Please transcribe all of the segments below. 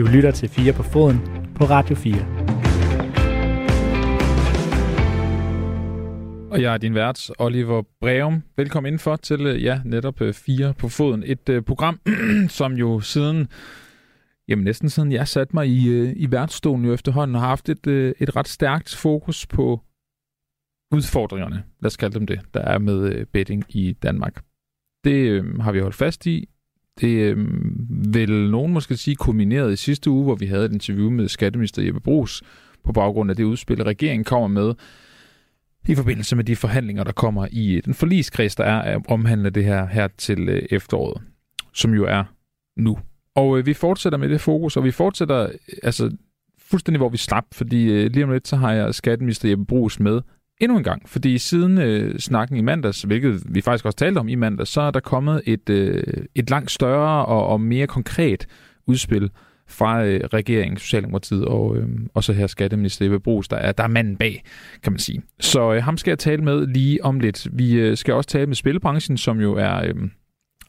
Du lytter til 4 på foden på Radio 4. Og jeg er din vært, Oliver Breum. Velkommen indenfor til, øh, ja, netop øh, 4 på foden. Et uh, program, som jo siden, jamen næsten siden jeg satte mig i, uh, i værtsstolen jo efterhånden, har haft et, uh, et ret stærkt fokus på udfordringerne, lad os kalde dem det, der er med betting i Danmark. Det øh, har vi holdt fast i. Det øh, vil nogen måske sige kombineret i sidste uge, hvor vi havde et interview med skatteminister Jeppe Brugs på baggrund af det udspil, regeringen kommer med i forbindelse med de forhandlinger, der kommer i øh, den forligskreds, der er omhandler det her her til øh, efteråret, som jo er nu. Og øh, vi fortsætter med det fokus, og vi fortsætter øh, altså fuldstændig, hvor vi slap, fordi øh, lige om lidt, så har jeg skatteminister Jeppe Brugs med endnu en gang, fordi siden øh, snakken i mandags, hvilket vi faktisk også talte om i mandags, så er der kommet et, øh, et langt større og, og mere konkret udspil fra øh, regeringen, Socialdemokratiet og, øh, og så her skatteminister Ebbe Brugs, der er, der er manden bag, kan man sige. Så øh, ham skal jeg tale med lige om lidt. Vi øh, skal også tale med spilbranchen, som jo er øh,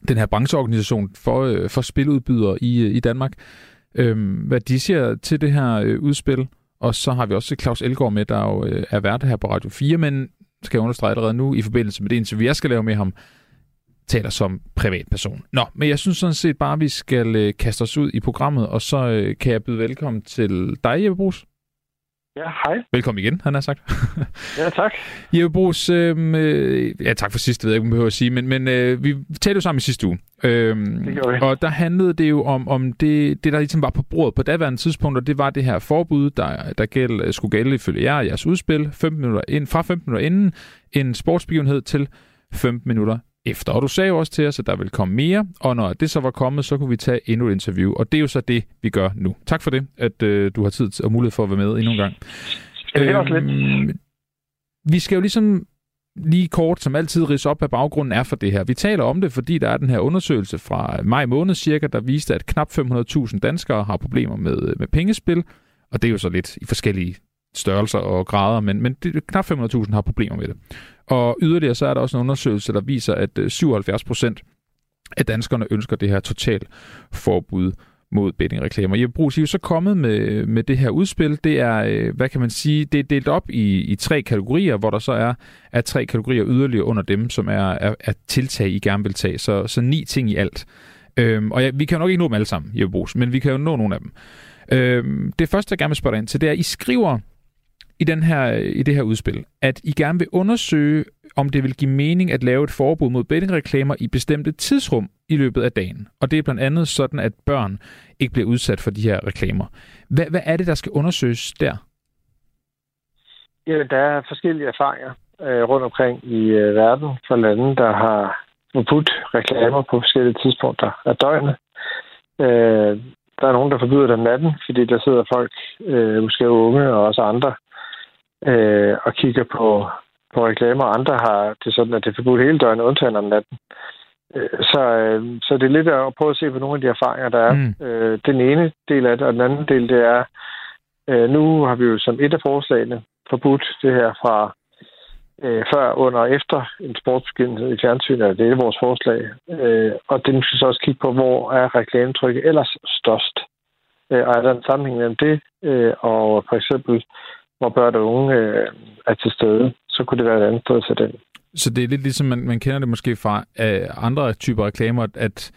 den her brancheorganisation for, øh, for spiludbydere i, øh, i Danmark. Øh, hvad de siger til det her øh, udspil, og så har vi også Claus Elgaard med, der jo øh, er vært her på Radio 4, men skal jeg understrege allerede nu, i forbindelse med det interview, jeg skal lave med ham, taler som privatperson. Nå, men jeg synes sådan set bare, at vi skal øh, kaste os ud i programmet, og så øh, kan jeg byde velkommen til dig, Jeppe Brugs. Ja, hej. Velkommen igen, han har sagt. ja, tak. Jeppe Brugs, øhm, øh, ja tak for sidst, det ved jeg ikke, man behøver at sige, men, men øh, vi talte jo sammen i sidste uge. Øhm, det gjorde vi. Og der handlede det jo om, om det, det, der ligesom var på bordet på daværende tidspunkt, og det var det her forbud, der, der gæld, skulle gælde ifølge jer jeres udspil, 15 minutter ind, fra 15 minutter inden en sportsbegivenhed til 15 minutter efter. Og du sagde jo også til os, at der vil komme mere, og når det så var kommet, så kunne vi tage endnu et interview. Og det er jo så det, vi gør nu. Tak for det, at øh, du har tid og mulighed for at være med endnu en gang. Det er også lidt. Vi skal jo ligesom lige kort, som altid, rise op, hvad baggrunden er for det her. Vi taler om det, fordi der er den her undersøgelse fra maj måned cirka, der viste, at knap 500.000 danskere har problemer med, med pengespil, og det er jo så lidt i forskellige størrelser og grader, men, men det, knap 500.000 har problemer med det. Og yderligere så er der også en undersøgelse, der viser, at øh, 77 procent af danskerne ønsker det her total forbud mod bettingreklamer. Jeg Brugs, I er jo så kommet med, med det her udspil. Det er, øh, hvad kan man sige, det er delt op i, i tre kategorier, hvor der så er, er tre kategorier yderligere under dem, som er, er, er tiltag, I gerne vil tage. Så, så ni ting i alt. Øhm, og ja, vi kan jo nok ikke nå dem alle sammen, Jeppe Brugs, men vi kan jo nå nogle af dem. Øhm, det første, jeg gerne vil spørge dig ind til, det er, at I skriver i, den her, i det her udspil, at I gerne vil undersøge, om det vil give mening at lave et forbud mod bettingreklamer i bestemte tidsrum i løbet af dagen. Og det er blandt andet sådan, at børn ikke bliver udsat for de her reklamer. Hvad, hvad er det, der skal undersøges der? Ja, der er forskellige erfaringer øh, rundt omkring i øh, verden for lande, der har forbudt reklamer på forskellige tidspunkter af døgnet. Øh, der er nogen, der forbyder det om natten, fordi der sidder folk, øh, måske unge og også andre, øh, og kigger på, på reklamer. Andre har det sådan, at det er forbudt hele døgnet, undtagen om natten. Øh, så, øh, så det er lidt at prøve at se på nogle af de erfaringer, der er. Mm. Øh, den ene del af det, og den anden del, det er, øh, nu har vi jo som et af forslagene forbudt det her fra øh, før, under og efter en sportsbegivenhed i fjernsynet. Det er vores forslag. Øh, og det skal så også kigge på, hvor er reklametrykket ellers størst. Øh, og er der en sammenhæng mellem det, øh, og for eksempel hvor børn og unge øh, er til stede, så kunne det være et andet sted at sætte ind. Så det er lidt ligesom, man, man kender det måske fra uh, andre typer reklamer, at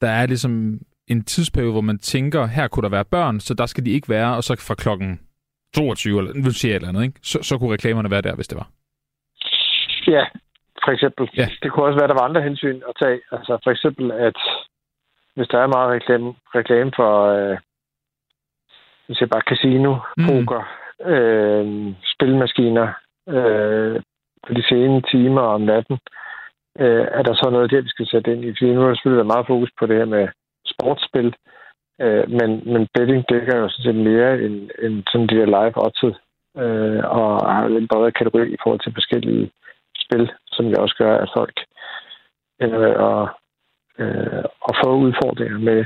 der er ligesom en tidsperiode, hvor man tænker, her kunne der være børn, så der skal de ikke være, og så fra klokken 22, eller nu siger jeg et eller andet, ikke? Så, så kunne reklamerne være der, hvis det var. Ja, for eksempel. Ja. Det kunne også være, at der var andre hensyn at tage. Altså for eksempel, at hvis der er meget reklame, reklame for, øh, hvis jeg bare casino, mm øh, spilmaskiner øh, på de sene timer om natten. Øh, er der så noget der, vi skal sætte ind i? Fordi nu har der selvfølgelig været meget fokus på det her med sportsspil, øh, men, men betting dækker jo sådan set mere end, end sådan de der live oddset, øh, og har en bredere kategori i forhold til forskellige spil, som jeg også gør, at folk ender med at, øh, at øh, få udfordringer med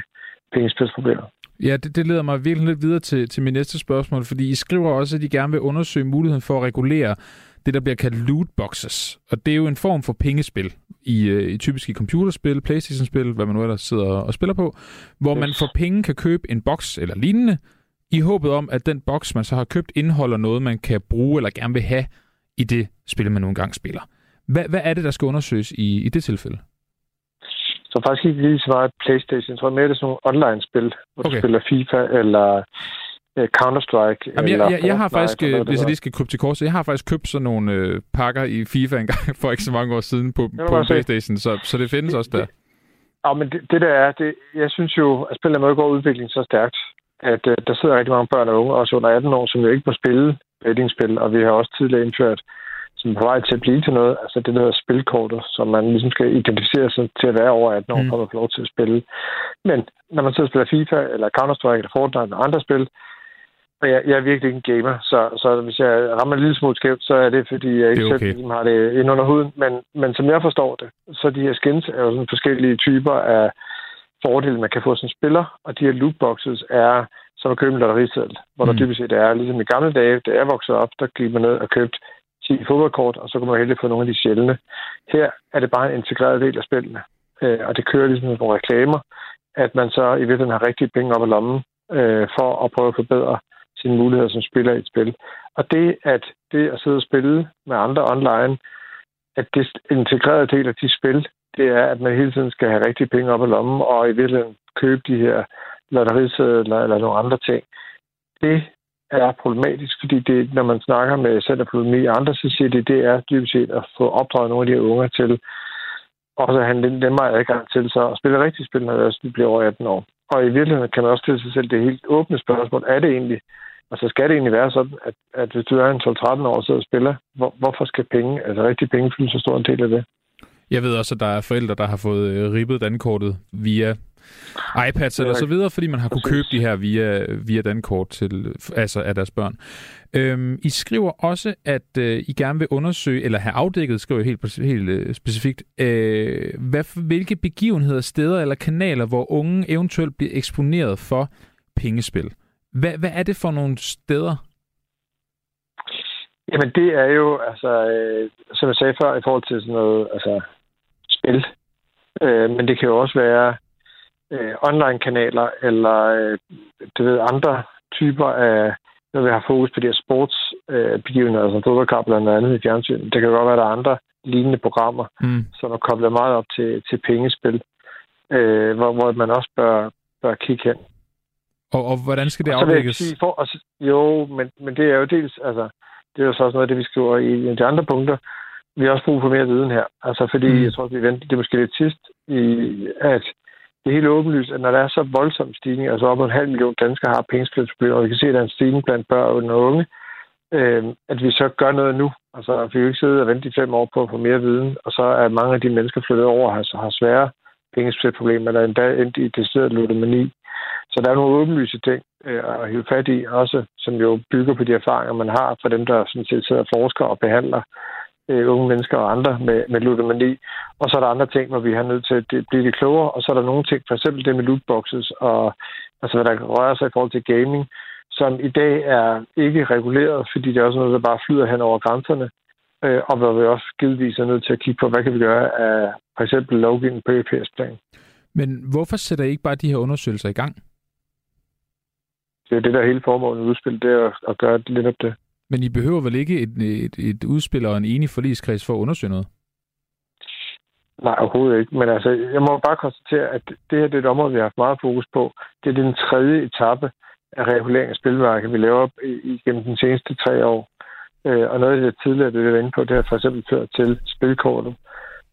pengespilsproblemer. Ja, det, det leder mig virkelig lidt videre til, til min næste spørgsmål, fordi I skriver også, at I gerne vil undersøge muligheden for at regulere det, der bliver kaldt loot boxes. Og det er jo en form for pengespil, i, øh, i typisk i computerspil, Playstation-spil, hvad man nu ellers sidder og spiller på, hvor yes. man for penge kan købe en boks eller lignende, i håbet om, at den boks, man så har købt, indeholder noget, man kan bruge eller gerne vil have i det spil, man nogle gange spiller. Hvad, hvad er det, der skal undersøges i, i det tilfælde? Så faktisk ikke lige så meget Playstation. Jeg tror mere, det er sådan nogle online-spil, hvor okay. du spiller FIFA eller uh, Counter-Strike. Jamen, eller jeg, jeg, jeg har faktisk, noget, hvis jeg lige skal krybe til kors, jeg har faktisk købt sådan nogle øh, pakker i FIFA en gang for ikke så mange år siden på, på en Playstation, så, så det findes det, også der. Ja, men det, det der er, det, jeg synes jo, at spillet måde går udvikling så stærkt, at uh, der sidder rigtig mange børn og unge, også under 18 år, som jo ikke må spille bettingspil, og vi har også tidligere indført som er på vej til at blive til noget. Altså det, der hedder spilkortet, som man ligesom skal identificere sig til at være over 18 år, mm. for at få lov til at spille. Men når man og spiller FIFA, eller Counter-Strike, eller Fortnite, eller andre spil, og jeg, jeg er virkelig ikke en gamer, så, så hvis jeg rammer en lille smule skævt, så er det, fordi jeg ikke okay. selv har det ind under huden. Men, men som jeg forstår det, så de her skins er jo sådan forskellige typer af fordele, man kan få som spiller, og de her lootboxes er som at købe en lotteriseddel, hvor mm. der dybest set er, ligesom i gamle dage, da jeg voksede op, der gik man ned og købte 10 fodboldkort, og så kan man heldig få nogle af de sjældne. Her er det bare en integreret del af spillene, øh, og det kører ligesom nogle reklamer, at man så i virkeligheden har rigtige penge op i lommen øh, for at prøve at forbedre sine muligheder som spiller i et spil. Og det, at det at sidde og spille med andre online, at det integrerede del af de spil, det er, at man hele tiden skal have rigtige penge op i lommen, og i virkeligheden købe de her lotterisædler eller nogle andre ting. Det er problematisk, fordi det, når man snakker med Center for Økonomi og andre, så siger det, det er dybest set at få opdraget nogle af de her unge til også at have den nemmere adgang til sig at spille rigtig spil, når de bliver over 18 år. Og i virkeligheden kan man også stille sig selv det helt åbne spørgsmål, er det egentlig, altså skal det egentlig være sådan, at, at hvis du er en 12-13 år og sidder og spiller, hvor, hvorfor skal penge, altså rigtig penge, fylde så stor en del af det? Jeg ved også, at der er forældre, der har fået øh, ribbet dankortet via iPads eller så videre, fordi man har kunne købe de her via, via dankort til, altså af deres børn. Øhm, I skriver også, at øh, I gerne vil undersøge, eller have afdækket, skriver helt, helt øh, specifikt, øh, hvad, hvilke begivenheder, steder eller kanaler, hvor unge eventuelt bliver eksponeret for pengespil. Hvad, hvad er det for nogle steder? Jamen det er jo, altså, øh, som jeg sagde før, i forhold til sådan noget, altså spil. Øh, men det kan jo også være øh, online-kanaler, eller øh, du ved, andre typer af, når vi har fokus på de her sportsbegivenheder, øh, som fodboldkamp blandt andet i fjernsyn. Det kan godt være, at der er andre lignende programmer, mm. som er koblet meget op til, til pengespil, øh, hvor, hvor man også bør, bør kigge hen. Og, og hvordan skal det afdækkes? Sige, for, og, jo, men, men det er jo dels, altså, det er jo så også noget af det, vi skriver i, i de andre punkter. Vi har også brug for mere viden her. Altså, fordi mm. jeg tror, at vi venter, det er måske lidt sidst, i, at det er helt åbenlyst, at når der er så voldsom stigning, altså op en halv million danskere har pengespilsproblemer, og vi kan se, at der er en stigning blandt børn og unge, øh, at vi så gør noget nu. Altså, vi kan jo ikke sidde og vente i fem år på at få mere viden, og så er mange af de mennesker flyttet over og har, har svære pengespilsproblemer, eller endda endt i decideret ludomani. Så der er nogle åbenlyse ting øh, at hive fat i, også som jo bygger på de erfaringer, man har fra dem, der sådan set sidder og forsker og behandler øh, unge mennesker og andre med, med ludomani. Og så er der andre ting, hvor vi har nødt til at blive lidt klogere. Og så er der nogle ting, for eksempel det med lootboxes, og altså hvad der rører sig i forhold til gaming, som i dag er ikke reguleret, fordi det er også noget, der bare flyder hen over grænserne. Øh, og hvor vi også givetvis er nødt til at kigge på, hvad kan vi gøre af for eksempel lovgivning på europæisk plan. Men hvorfor sætter I ikke bare de her undersøgelser i gang? Det er det, der er hele formålet med udspil, det er at gøre lidt op det. Men I behøver vel ikke et, et, et udspil og en enig forligskreds for at undersøge noget? Nej, overhovedet ikke. Men altså, jeg må bare konstatere, at det her det er et område, vi har haft meget fokus på. Det er den tredje etape af regulering af spilmarkedet, vi laver igennem den seneste tre år. Øh, og noget af det tidligere, det vi var inde på, det har for eksempel ført til spilkortet.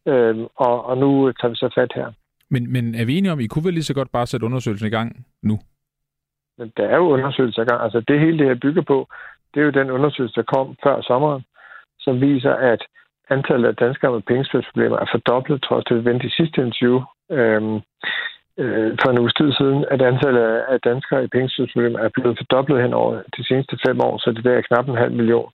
Øh, og, og nu tager vi så fat her. Men, men er vi enige om, I kunne vel lige så godt bare sætte undersøgelsen i gang nu? Men der er jo undersøgelser i gang. Altså det hele det her bygger på, det er jo den undersøgelse, der kom før sommeren, som viser, at antallet af danskere med pengespilsproblemer er fordoblet, trods det vi i sidste interview. Øhm, øh, for en uge tid siden, at antallet af danskere i pengespilsproblemer er blevet fordoblet hen over de seneste fem år, så det der er knap en halv million.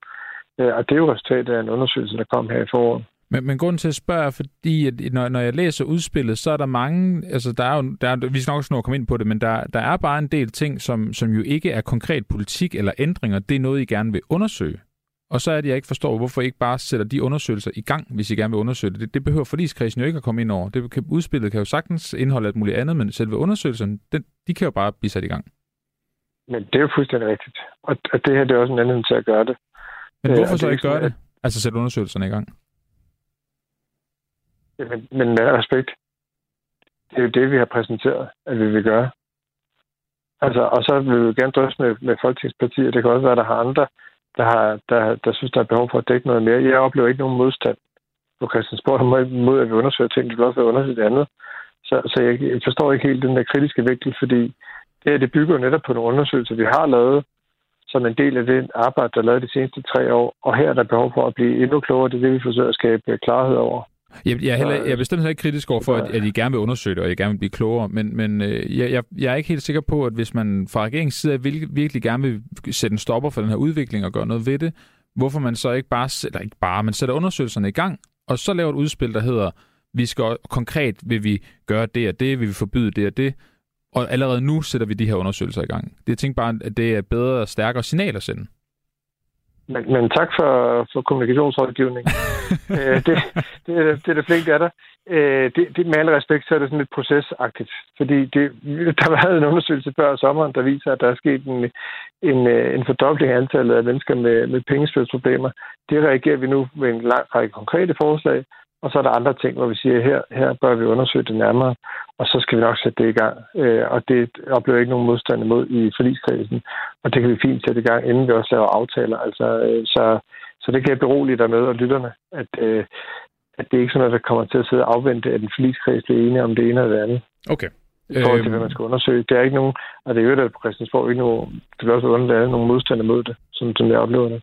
Øh, og det er jo resultatet af en undersøgelse, der kom her i foråret. Men, men grunden til at spørge er, fordi at når, når jeg læser udspillet, så er der mange, altså der er jo, der er, vi skal nok snart komme ind på det, men der, der er bare en del ting, som, som jo ikke er konkret politik eller ændringer. Det er noget, I gerne vil undersøge. Og så er det, jeg ikke forstår, hvorfor I ikke bare sætter de undersøgelser i gang, hvis I gerne vil undersøge det. Det behøver forligskredsen jo ikke at komme ind over. Det kan, udspillet kan jo sagtens indeholde alt muligt andet, men selve undersøgelserne, den, de kan jo bare blive sat i gang. Men det er jo fuldstændig rigtigt. Og, og det her det er også en anden til at gøre det. Men hvorfor øh, så ikke gøre det? Altså sætte undersøgelserne i gang? Øh, men, men med respekt, det er jo det, vi har præsenteret, at vi vil gøre. Altså, og så vil vi gerne drøfte med, med folketingspartier. Det kan også være, at der har andre, der, har, der, der synes, der er behov for at dække noget mere. Jeg oplever ikke nogen modstand på Christiansborg mod, at vi undersøger ting. Det kan også være undersøgt andet. Så, så jeg, jeg forstår ikke helt den der kritiske vinkel, fordi det her, det bygger netop på nogle undersøgelser, vi har lavet, som en del af det arbejde, der er lavet de seneste tre år. Og her er der behov for at blive endnu klogere. Det er det, vi forsøger at skabe klarhed over. Jeg, jeg, er heller, jeg er bestemt heller ikke kritisk over for, at, at I gerne vil undersøge det, og I gerne vil blive klogere, men, men øh, jeg, jeg, jeg er ikke helt sikker på, at hvis man fra regeringens side vil, virkelig gerne vil sætte en stopper for den her udvikling og gøre noget ved det, hvorfor man så ikke bare, eller ikke bare, men sætter undersøgelserne i gang, og så laver et udspil, der hedder, vi skal konkret vil vi gøre det og det, vil vi forbyde det og det, og allerede nu sætter vi de her undersøgelser i gang. Det jeg tænker bare, at det er et bedre og stærkere signal at sende. Men, men tak for, for kommunikationsrådgivning. øh, det, det, det er det flink af dig. Øh, det, det, med al respekt, så er det sådan lidt procesagtigt. Fordi det, der har været en undersøgelse før sommeren, der viser, at der er sket en, en, øh, en fordobling af antallet af mennesker med, med pengespilsproblemer. Det reagerer vi nu med en lang række konkrete forslag, og så er der andre ting, hvor vi siger, her, her bør vi undersøge det nærmere, og så skal vi nok sætte det i gang. Øh, og det oplever ikke nogen modstand imod i forligskredsen, og det kan vi fint sætte i gang, inden vi også laver aftaler. Altså, øh, så, så det kan jeg berolige dig med og lytterne, at, øh, at det er ikke sådan, at der kommer til at sidde og afvente, at en forligskreds bliver enige om det ene eller det andet. Okay. I forhold til, hvad man skal undersøge. Det er ikke nogen, og det er jo der på Christiansborg ikke nogen, det vil også være nogen modstand imod det, som, som jeg oplever det.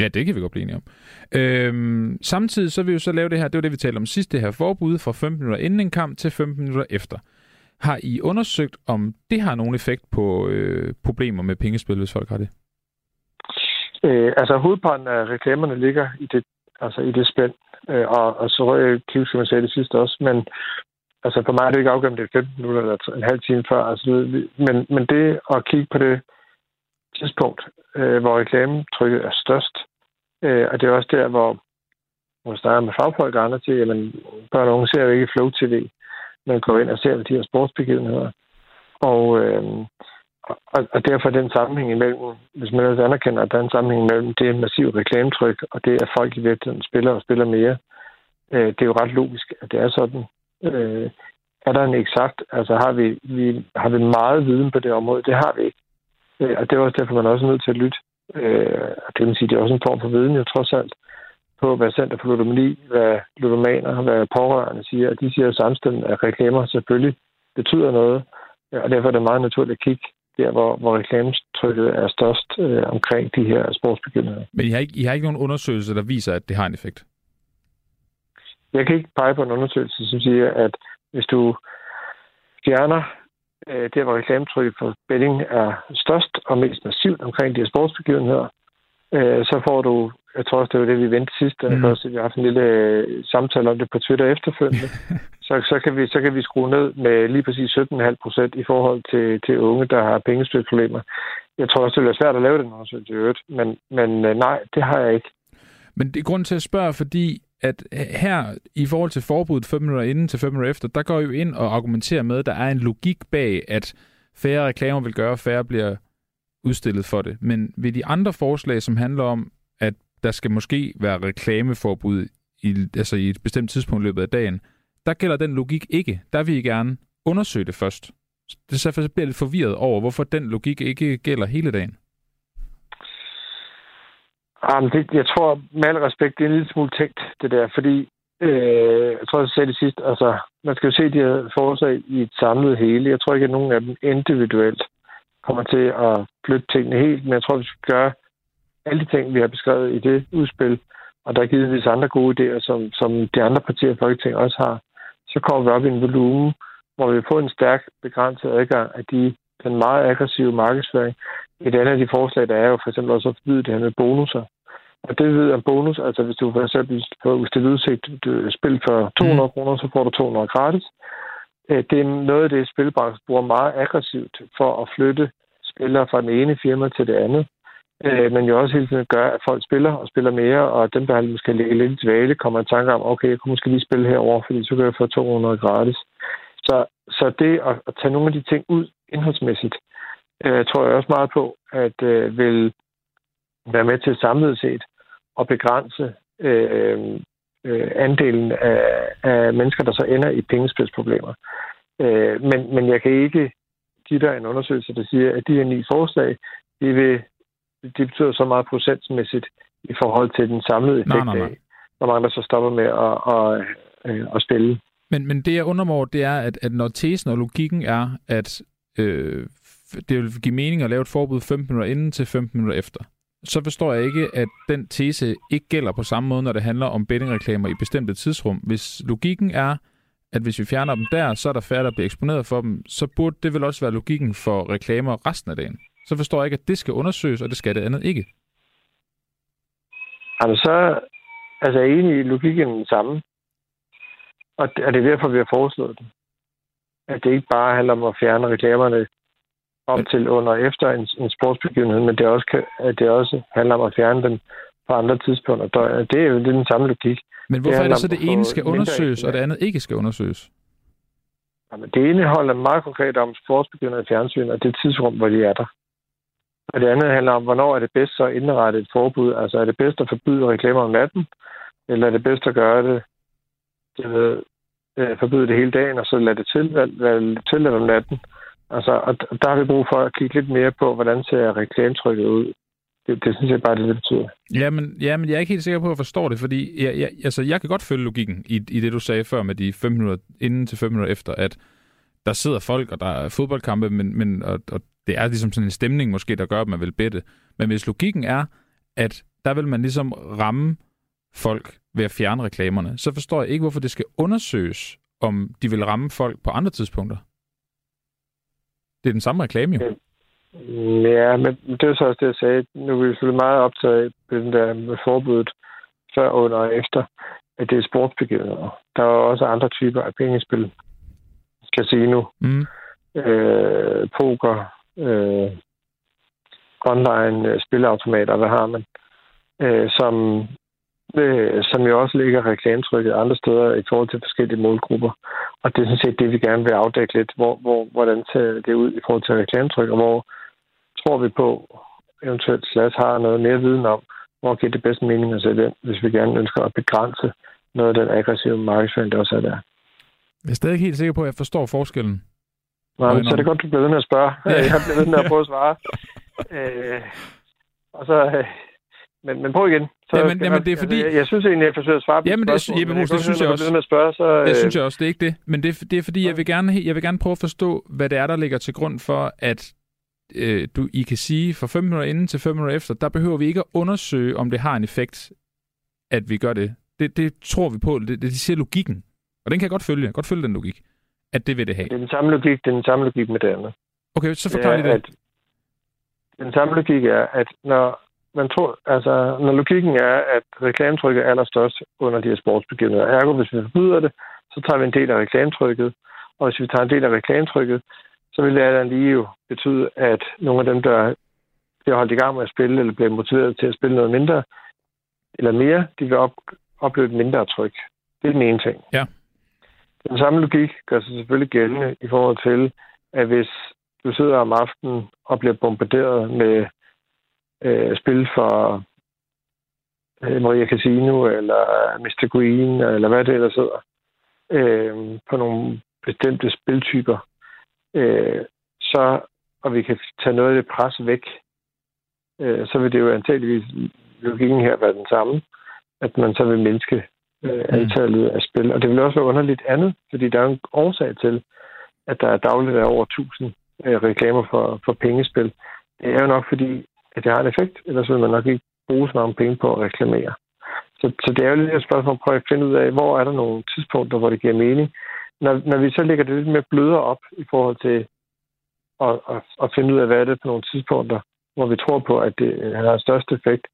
Ja, det kan vi godt blive enige om. Øhm, samtidig så vil vi jo så lave det her, det var det, vi talte om sidst, det her forbud fra 15 minutter inden en kamp til 15 minutter efter. Har I undersøgt, om det har nogen effekt på øh, problemer med pengespil, hvis folk har det? Øh, altså hovedparten af reklamerne ligger i det, altså i det spænd, øh, og, og så røg jeg som jeg sagde det sidste også, men altså for mig er det ikke afgørende, det er 15 minutter eller en halv time før, altså, men, men det at kigge på det tidspunkt, øh, hvor reklametrykket er størst. Øh, og det er også der, hvor hvor snakker med fagfolk og andre til, at børn og unge ser jo ikke Flow TV, men går ind og ser de her sportsbegivenheder. Og, øh, og, og derfor er den sammenhæng imellem, hvis man også anerkender, at der er en sammenhæng mellem det massive reklametryk, og det, at folk i virkeligheden spiller og spiller mere, øh, det er jo ret logisk, at det er sådan. Øh, er der en eksakt, altså har vi, vi, har vi meget viden på det område? Det har vi ikke. Øh, og det er også derfor, man er også nødt til at lytte. Øh, og det vil sige, det er også en form for viden, jo trods alt, på hvad Center for Ludomani, hvad ludomaner, hvad pårørende siger. Og de siger jo samstemmende, at reklamer selvfølgelig betyder noget. Og derfor er det meget naturligt at kigge der, hvor, hvor reklametrykket er størst øh, omkring de her sportsbegivenheder. Men I har, ikke, I har ikke nogen undersøgelse, der viser, at det har en effekt? Jeg kan ikke pege på en undersøgelse, som siger, at hvis du fjerner øh, der hvor reklametrykket for betting er størst og mest massivt omkring de her sportsbegivenheder, øh, så får du, jeg tror også, det var det, vi ventede sidst, mm. først, vi har haft en lille øh, samtale om det på Twitter efterfølgende, så, så, kan vi, så kan vi skrue ned med lige præcis 17,5 procent i forhold til, til unge, der har pengespilsproblemer. Jeg tror også, det bliver svært at lave den undersøgelse i øvrigt, men, men øh, nej, det har jeg ikke. Men det er grund til at spørge, fordi at øh, her i forhold til forbuddet 5 minutter inden til 5 minutter efter, der går jo ind og argumenterer med, at der er en logik bag, at færre reklamer vil gøre, at færre bliver udstillet for det. Men ved de andre forslag, som handler om, at der skal måske være reklameforbud i, altså i et bestemt tidspunkt i løbet af dagen, der gælder den logik ikke. Der vil I gerne undersøge det først. Det så bliver jeg lidt forvirret over, hvorfor den logik ikke gælder hele dagen. Jamen, det, jeg tror, med al respekt, det er en lille smule tænkt, det der, fordi øh, jeg tror, jeg sagde det sidst, altså, man skal jo se de her forslag i et samlet hele. Jeg tror ikke, at nogen af dem individuelt kommer til at flytte tingene helt, men jeg tror, vi skal gøre alle de ting, vi har beskrevet i det udspil, og der er givetvis andre gode idéer, som, som de andre partier i Folketinget også har, så kommer vi op i en volumen, hvor vi får en stærk begrænset adgang af de, den meget aggressive markedsføring, et andet af de forslag, der er jo for eksempel også at forbyde det her med bonusser. Og det ved en bonus, altså hvis du for eksempel på det udsigt spil for 200 mm. kroner, så får du 200 gratis. Øh, det er noget af det, spilbranchen bruger meget aggressivt for at flytte spillere fra den ene firma til det andet. øh, men jo også hele tiden gør, at folk spiller og spiller mere, og dem, der måske ligger lidt i dvale, kommer i tanke om, okay, jeg kunne måske lige spille herover, fordi så kan jeg få 200 gratis. Så, så det at, at tage nogle af de ting ud indholdsmæssigt, øh, tror jeg også meget på, at øh, vil være med til samlet set at begrænse øh, øh, andelen af, af mennesker, der så ender i pengespilsproblemer. Øh, men, men jeg kan ikke give dig en undersøgelse, der siger, at de her ni forslag, de, vil, de betyder så meget procentmæssigt i forhold til den samlede effekt nej, nej, nej. af, hvor mange der så stopper med at, at, at, at spille. Men, men det, jeg undrer mig over, det er, at, at når tesen og logikken er, at øh, det vil give mening at lave et forbud 15 minutter inden til 15 minutter efter, så forstår jeg ikke, at den tese ikke gælder på samme måde, når det handler om bettingreklamer i bestemte tidsrum. Hvis logikken er, at hvis vi fjerner dem der, så er der færre, der bliver eksponeret for dem, så burde det vel også være logikken for reklamer resten af dagen. Så forstår jeg ikke, at det skal undersøges, og det skal det andet ikke. Altså, så altså, jeg er enig i logikken den samme. Og det, er derfor, vi har foreslået den. At det ikke bare handler om at fjerne reklamerne op til under og efter en, en sportsbegivenhed, men det også, kan, at det også handler om at fjerne dem på andre tidspunkter. Det er jo det er den samme logik. Men hvorfor det er det så, det ene skal undersøges, og det andet ikke skal undersøges? Jamen, det ene holder meget konkret om sportsbegivenheder i fjernsyn, og det tidsrum, hvor de er der. Og det andet handler om, hvornår er det bedst så at indrette et forbud? Altså er det bedst at forbyde reklamer om natten, eller er det bedst at gøre det, det ved, øh, forbyde det hele dagen, og så lade det til, lade det til om natten? Altså, og der har vi brug for at kigge lidt mere på, hvordan ser reklametrykket ud. Det, det synes jeg bare, det, det betyder. Ja men, ja, men jeg er ikke helt sikker på, at jeg forstår det, fordi jeg, jeg, altså, jeg kan godt følge logikken i, i det, du sagde før med de 5 minutter inden til 5 minutter efter, at der sidder folk, og der er fodboldkampe, men, men, og, og det er ligesom sådan en stemning måske, der gør, at man vil bette. Men hvis logikken er, at der vil man ligesom ramme folk ved at fjerne reklamerne, så forstår jeg ikke, hvorfor det skal undersøges, om de vil ramme folk på andre tidspunkter. Det er den samme reklame jo. Ja, men det er så også det, jeg sagde. Nu er vi selvfølgelig meget optaget af den der med forbuddet før, under og efter, at det er sportsbegivenheder. Der er også andre typer af pengespil. Casino, mm. øh, poker, øh, online øh, spilleautomater, hvad har man, øh, som, øh, som jo også ligger reklametrykket andre steder i forhold til forskellige målgrupper. Og det er sådan set det, vi gerne vil afdække lidt, hvor, hvor, hvordan ser det ud i forhold til reklametryk, og hvor tror vi på, eventuelt Slash har noget mere viden om, hvor giver det bedst mening at sætte ind, hvis vi gerne ønsker at begrænse noget af den aggressive markedsføring, der også er der. Jeg er stadig ikke helt sikker på, at jeg forstår forskellen. Nej, så er det godt, du bliver ved med at spørge. Ja. Jeg bliver ved med at prøve at svare. øh, og så, øh, men, men prøv igen. Så jamen, jamen, det er fordi... Altså, jeg, jeg, synes egentlig, jeg forsøger at svare på jamen, det, Jeppe Mus, det, synes jeg også. Med at spørge, så, øh... Det synes jeg også, det er ikke det. Men det, det er fordi, jeg vil, gerne, jeg vil gerne prøve at forstå, hvad det er, der ligger til grund for, at øh, du, I kan sige, fra 5 minutter inden til 5 minutter efter, der behøver vi ikke at undersøge, om det har en effekt, at vi gør det. Det, det tror vi på. Det, det, det siger logikken. Og den kan jeg godt følge. Jeg kan godt følge den logik at det vil det have? Det er den samme logik, det er den samme logik med det andet. Okay, så forklar lige det. At den samme logik er, at når man tror, altså, når logikken er, at reklametrykket er allerstørst under de her sportsbegivenheder. Ergo, hvis vi forbyder det, så tager vi en del af reklametrykket. Og hvis vi tager en del af reklametrykket, så vil det andet lige jo betyde, at nogle af dem, der bliver holdt i gang med at spille, eller bliver motiveret til at spille noget mindre, eller mere, de vil op, opleve et mindre tryk. Det er den ene ting. Ja. Den samme logik gør sig selvfølgelig gældende i forhold til, at hvis du sidder om aftenen og bliver bombarderet med øh, spil for øh, Maria Casino eller Mr. Green, eller hvad det ellers hedder, øh, på nogle bestemte spiltyper, øh, så, og vi kan tage noget af det pres væk, øh, så vil det jo antageligvis logikken her være den samme, at man så vil mindske øh, mm. antallet af spil. Og det vil også være underligt andet, fordi der er en årsag til, at der er dagligt er over 1000 øh, reklamer for, for pengespil. Det er jo nok fordi, at det har en effekt, ellers vil man nok ikke bruge så mange penge på at reklamere. Så, så det er jo lidt et spørgsmål at prøve at finde ud af, hvor er der nogle tidspunkter, hvor det giver mening. Når, når vi så lægger det lidt mere blødere op i forhold til at, at, at finde ud af, hvad er det på nogle tidspunkter, hvor vi tror på, at det har størst effekt,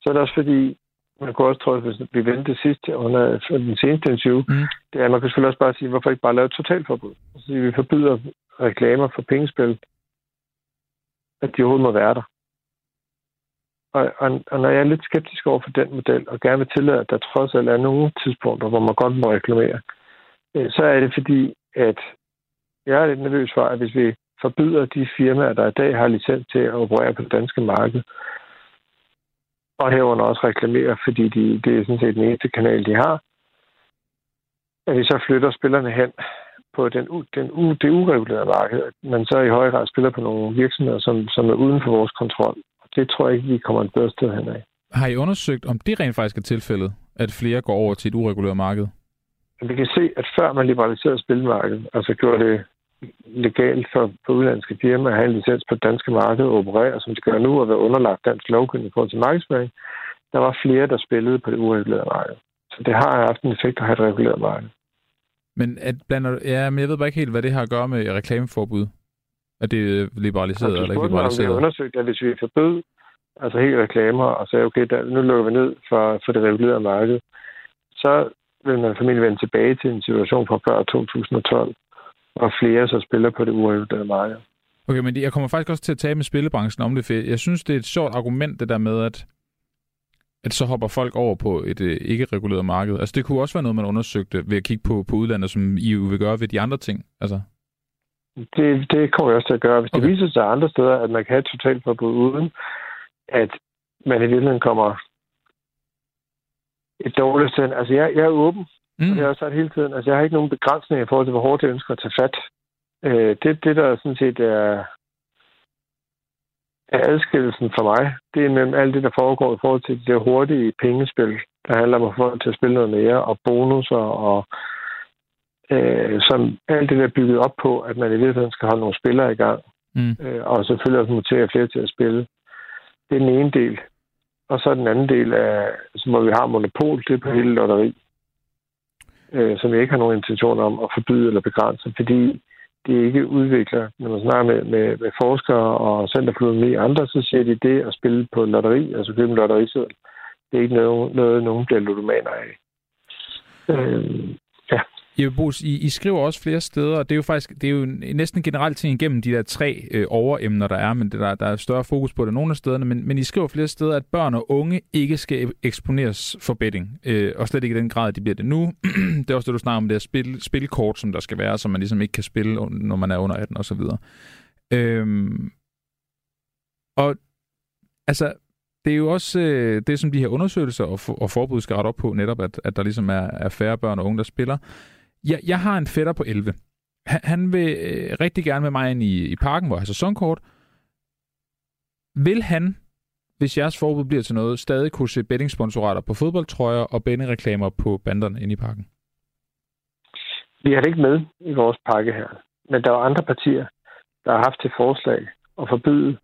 så er det også fordi, man kunne også tro, at hvis vi vendte det sidste under den seneste interview, mm. det er, at man kan selvfølgelig også bare sige, hvorfor ikke bare lave et totalforbud? Altså, vi forbyder reklamer for pengespil, at de overhovedet må være der. Og, og, og når jeg er lidt skeptisk over for den model, og gerne vil tillade, at der trods alt er nogle tidspunkter, hvor man godt må reklamere, øh, så er det fordi, at jeg er lidt nervøs for, at hvis vi forbyder de firmaer, der i dag har licens til at operere på det danske marked, og herunder også reklamere, fordi de, det er sådan set den eneste kanal, de har, at vi så flytter spillerne hen på den, den, det uregulerede marked, men så i høj grad spiller på nogle virksomheder, som, som er uden for vores kontrol. Det tror jeg ikke, vi kommer et bedre sted hen af. Har I undersøgt, om det rent faktisk er tilfældet, at flere går over til et ureguleret marked? Vi kan se, at før man liberaliserede spilmarkedet, altså gjorde det legalt for, for udlandske firmaer at have en licens på det danske marked og operere, som de gør nu, og være underlagt dansk lovgivning i forhold til markedsføring, der var flere, der spillede på det uregulerede marked. Så det har haft en effekt at have et reguleret marked. Men at blander, ja, men jeg ved bare ikke helt, hvad det har at gøre med reklameforbud. Er det liberaliseret eller ikke liberaliseret? Vi undersøgt, at hvis vi forbød altså helt reklamer og sagde, okay, der, nu lukker vi ned for, for det regulerede marked, så vil man formentlig vende tilbage til en situation fra før 2012, hvor flere så spiller på det uregulerede marked. Okay, men jeg kommer faktisk også til at tale med spillebranchen om det, for jeg synes, det er et sjovt argument, det der med, at at så hopper folk over på et øh, ikke-reguleret marked. Altså det kunne også være noget, man undersøgte ved at kigge på, på udlandet, som I vil gøre ved de andre ting. Altså. Det, det kommer jeg også til at gøre. Hvis okay. det viser sig andre steder, at man kan have et totalt forbud uden, at man i virkeligheden kommer et dårligt sted. Altså jeg, jeg er åben, mm. og det har jeg sagt hele tiden. Altså jeg har ikke nogen begrænsning i forhold til, hvor hårdt jeg ønsker at tage fat. Øh, det, det, der sådan set er er adskillelsen for mig, det er mellem alt det, der foregår i forhold til det hurtige pengespil, der handler om at få til at spille noget mere, og bonusser, og øh, som alt det der er bygget op på, at man i virkeligheden skal holde nogle spillere i gang, mm. øh, og selvfølgelig også motivere flere til at spille. Det er den ene del. Og så den anden del af, som hvor vi har monopol, det er på hele lotteri, øh, som jeg ikke har nogen intention om at forbyde eller begrænse, fordi de ikke udvikler. Når man snakker med, med, med forskere og Center for Økonomi og andre, så siger de det at spille på lotteri, altså købe en lotteriseddel, det er ikke noget, noget nogen bliver ludomaner af. Øh, jeg Jeppe Bos, I, I skriver også flere steder, og det er jo faktisk det er jo næsten generelt ting igennem de der tre øh, overemner, der er, men det der, der er større fokus på det nogle af stederne, men, men I skriver flere steder, at børn og unge ikke skal e- eksponeres for betting, øh, og slet ikke i den grad, at de bliver det nu. det er også det, du snakker om, det her spil, spilkort, som der skal være, som man ligesom ikke kan spille, når man er under 18 osv. Øhm, og altså, det er jo også øh, det, som de her undersøgelser og, for, og forbud skal rette op på, netop at, at der ligesom er, er færre børn og unge, der spiller. Jeg, jeg har en fætter på 11. Han, han vil øh, rigtig gerne med mig ind i, i parken, hvor jeg har sæsonkort. Vil han, hvis jeres forbud bliver til noget, stadig kunne se bettingsponsorater på fodboldtrøjer og reklamer på banderne inde i parken? Vi har det ikke med i vores pakke her. Men der er andre partier, der har haft til forslag at forbyde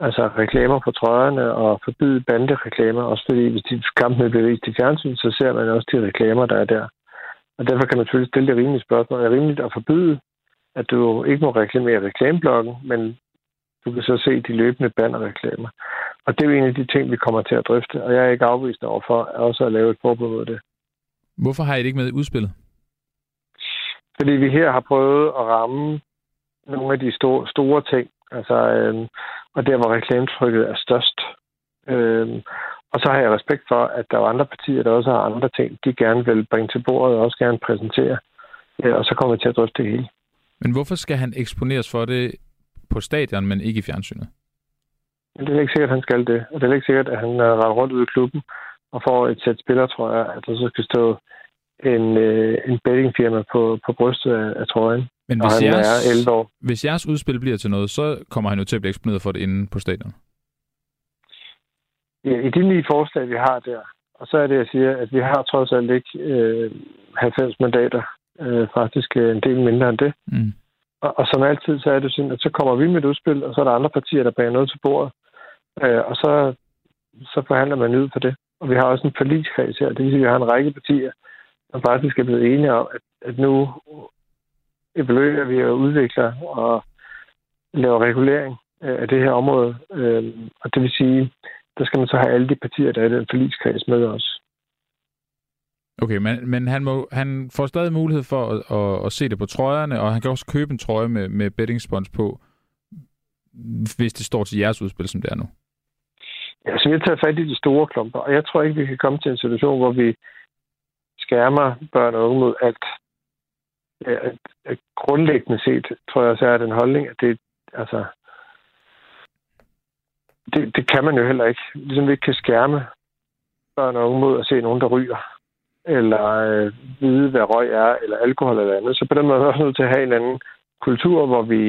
altså reklamer på trøjerne og forbyde bandereklamer, også fordi hvis de kampene bliver vist i fjernsyn, så ser man også de reklamer, der er der. Og derfor kan man selvfølgelig stille det rimelige spørgsmål. Er det rimeligt at forbyde, at du ikke må reklamere reklameblokken, men du kan så se de løbende bannerreklamer. Og det er jo en af de ting, vi kommer til at drøfte, og jeg er ikke afvist over for også at lave et forbud mod det. Hvorfor har I det ikke med i udspillet? Fordi vi her har prøvet at ramme nogle af de store, store ting, altså, øh, og der, hvor reklametrykket er størst. Øh, og så har jeg respekt for, at der er andre partier, der også har andre ting, de gerne vil bringe til bordet og også gerne præsentere. Ja, og så kommer vi til at drøfte det hele. Men hvorfor skal han eksponeres for det på stadion, men ikke i fjernsynet? Det er ikke sikkert, at han skal det. Og det er ikke sikkert, at han render rundt ud i klubben og får et sæt spillere, tror jeg, at der så skal stå en, øh, en bettingfirma på, på brystet af, af trøjen. Men hvis jeres, er 11 år. hvis jeres udspil bliver til noget, så kommer han jo til at blive eksponeret for det inde på stadion i de ni forslag, vi har der, og så er det, jeg siger, at vi har trods alt ikke øh, 90 mandater, øh, faktisk øh, en del mindre end det. Mm. Og, og som altid, så er det sådan, at så kommer vi med et udspil, og så er der andre partier, der bærer noget til bordet, øh, og så, så forhandler man ud på det. Og vi har også en forligskreds her, det vil sige, at vi har en række partier, der faktisk er blevet enige om, at, at nu evaluerer vi og udvikler og laver regulering af det her område. Øh, og det vil sige, der skal man så have alle de partier, der er i den forligskreds med os. Okay, men, men han, må, han får stadig mulighed for at, at, at se det på trøjerne, og han kan også købe en trøje med, med betting spons på, hvis det står til jeres udspil, som det er nu. Ja, så vi har taget fat i de store klumper, og jeg tror ikke, vi kan komme til en situation, hvor vi skærmer børn og unge mod alt. Ja, grundlæggende set tror jeg også er den holdning, at det, altså, det, det kan man jo heller ikke. Ligesom vi ikke kan skærme børn og unge mod at se nogen, der ryger, eller øh, vide, hvad røg er, eller alkohol eller andet. Så på den måde er vi også nødt til at have en anden kultur, hvor vi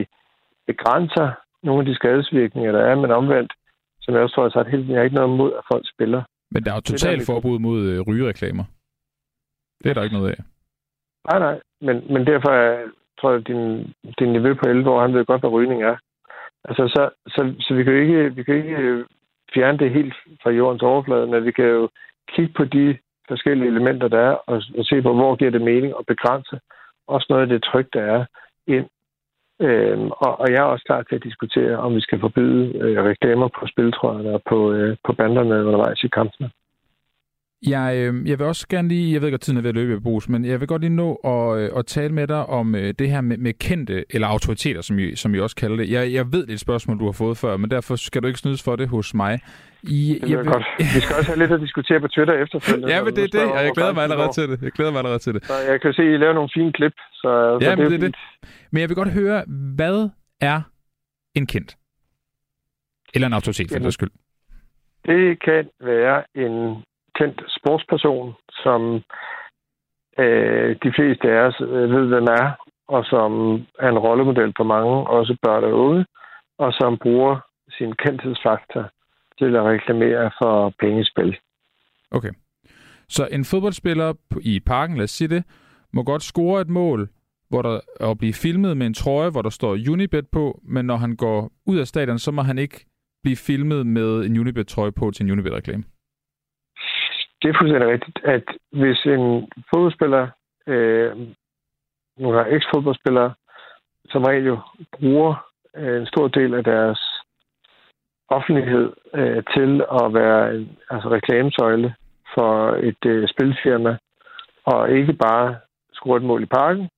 begrænser nogle af de skadesvirkninger, der er, men omvendt, som jeg også tror, jeg har sagt helt, jeg har ikke noget imod, at folk spiller. Men der er jo totalt forbud mod øh, rygereklamer. Det er der ikke noget af. Nej, nej. Men, men derfor er, tror jeg, din, din niveau på 11 år, han ved godt, hvad rygning er. Altså, så, så, så vi kan jo ikke, vi kan ikke øh, fjerne det helt fra jordens overflade, men vi kan jo kigge på de forskellige elementer, der er, og, og se på, hvor giver det mening at begrænse også noget af det tryk, der er ind. Øhm, og, og jeg er også klar til at diskutere, om vi skal forbyde øh, reklamer på spiltrøjerne og på, øh, på banderne undervejs i kampene. Jeg, øh, jeg vil også gerne lige, jeg ved godt, tiden er ved at løbe, Bruce, men jeg vil godt lige nå at, øh, at tale med dig om øh, det her med, med kendte, eller autoriteter, som I, som I også kalder det. Jeg, jeg ved, det er et spørgsmål, du har fået før, men derfor skal du ikke snydes for det hos mig. I, det jeg vil... godt. Vi skal også have lidt at diskutere på Twitter efterfølgende. ja, men det er det, og jeg glæder mig allerede til det. Jeg glæder mig allerede til det. Så jeg kan se, at I laver nogle fine klip. Så, ja, så men det er det. Men jeg vil godt høre, hvad er en kendt? Eller en autoritet, for den skyld. Det kan være en kendt sportsperson, som øh, de fleste af os øh, ved, hvem er, og som er en rollemodel for mange, også børn og unge, og som bruger sin kendthedsfaktor til at reklamere for pengespil. Okay. Så en fodboldspiller i parken, lad os sige det, må godt score et mål, hvor der og blive filmet med en trøje, hvor der står Unibet på, men når han går ud af stadion, så må han ikke blive filmet med en Unibet-trøje på til en Unibet-reklame det er fuldstændig rigtigt, at hvis en fodboldspiller, øh, nogle eks-fodboldspillere, som regel jo bruger øh, en stor del af deres offentlighed øh, til at være en altså reklamesøjle for et øh, spilfirma, og ikke bare score et mål i parken,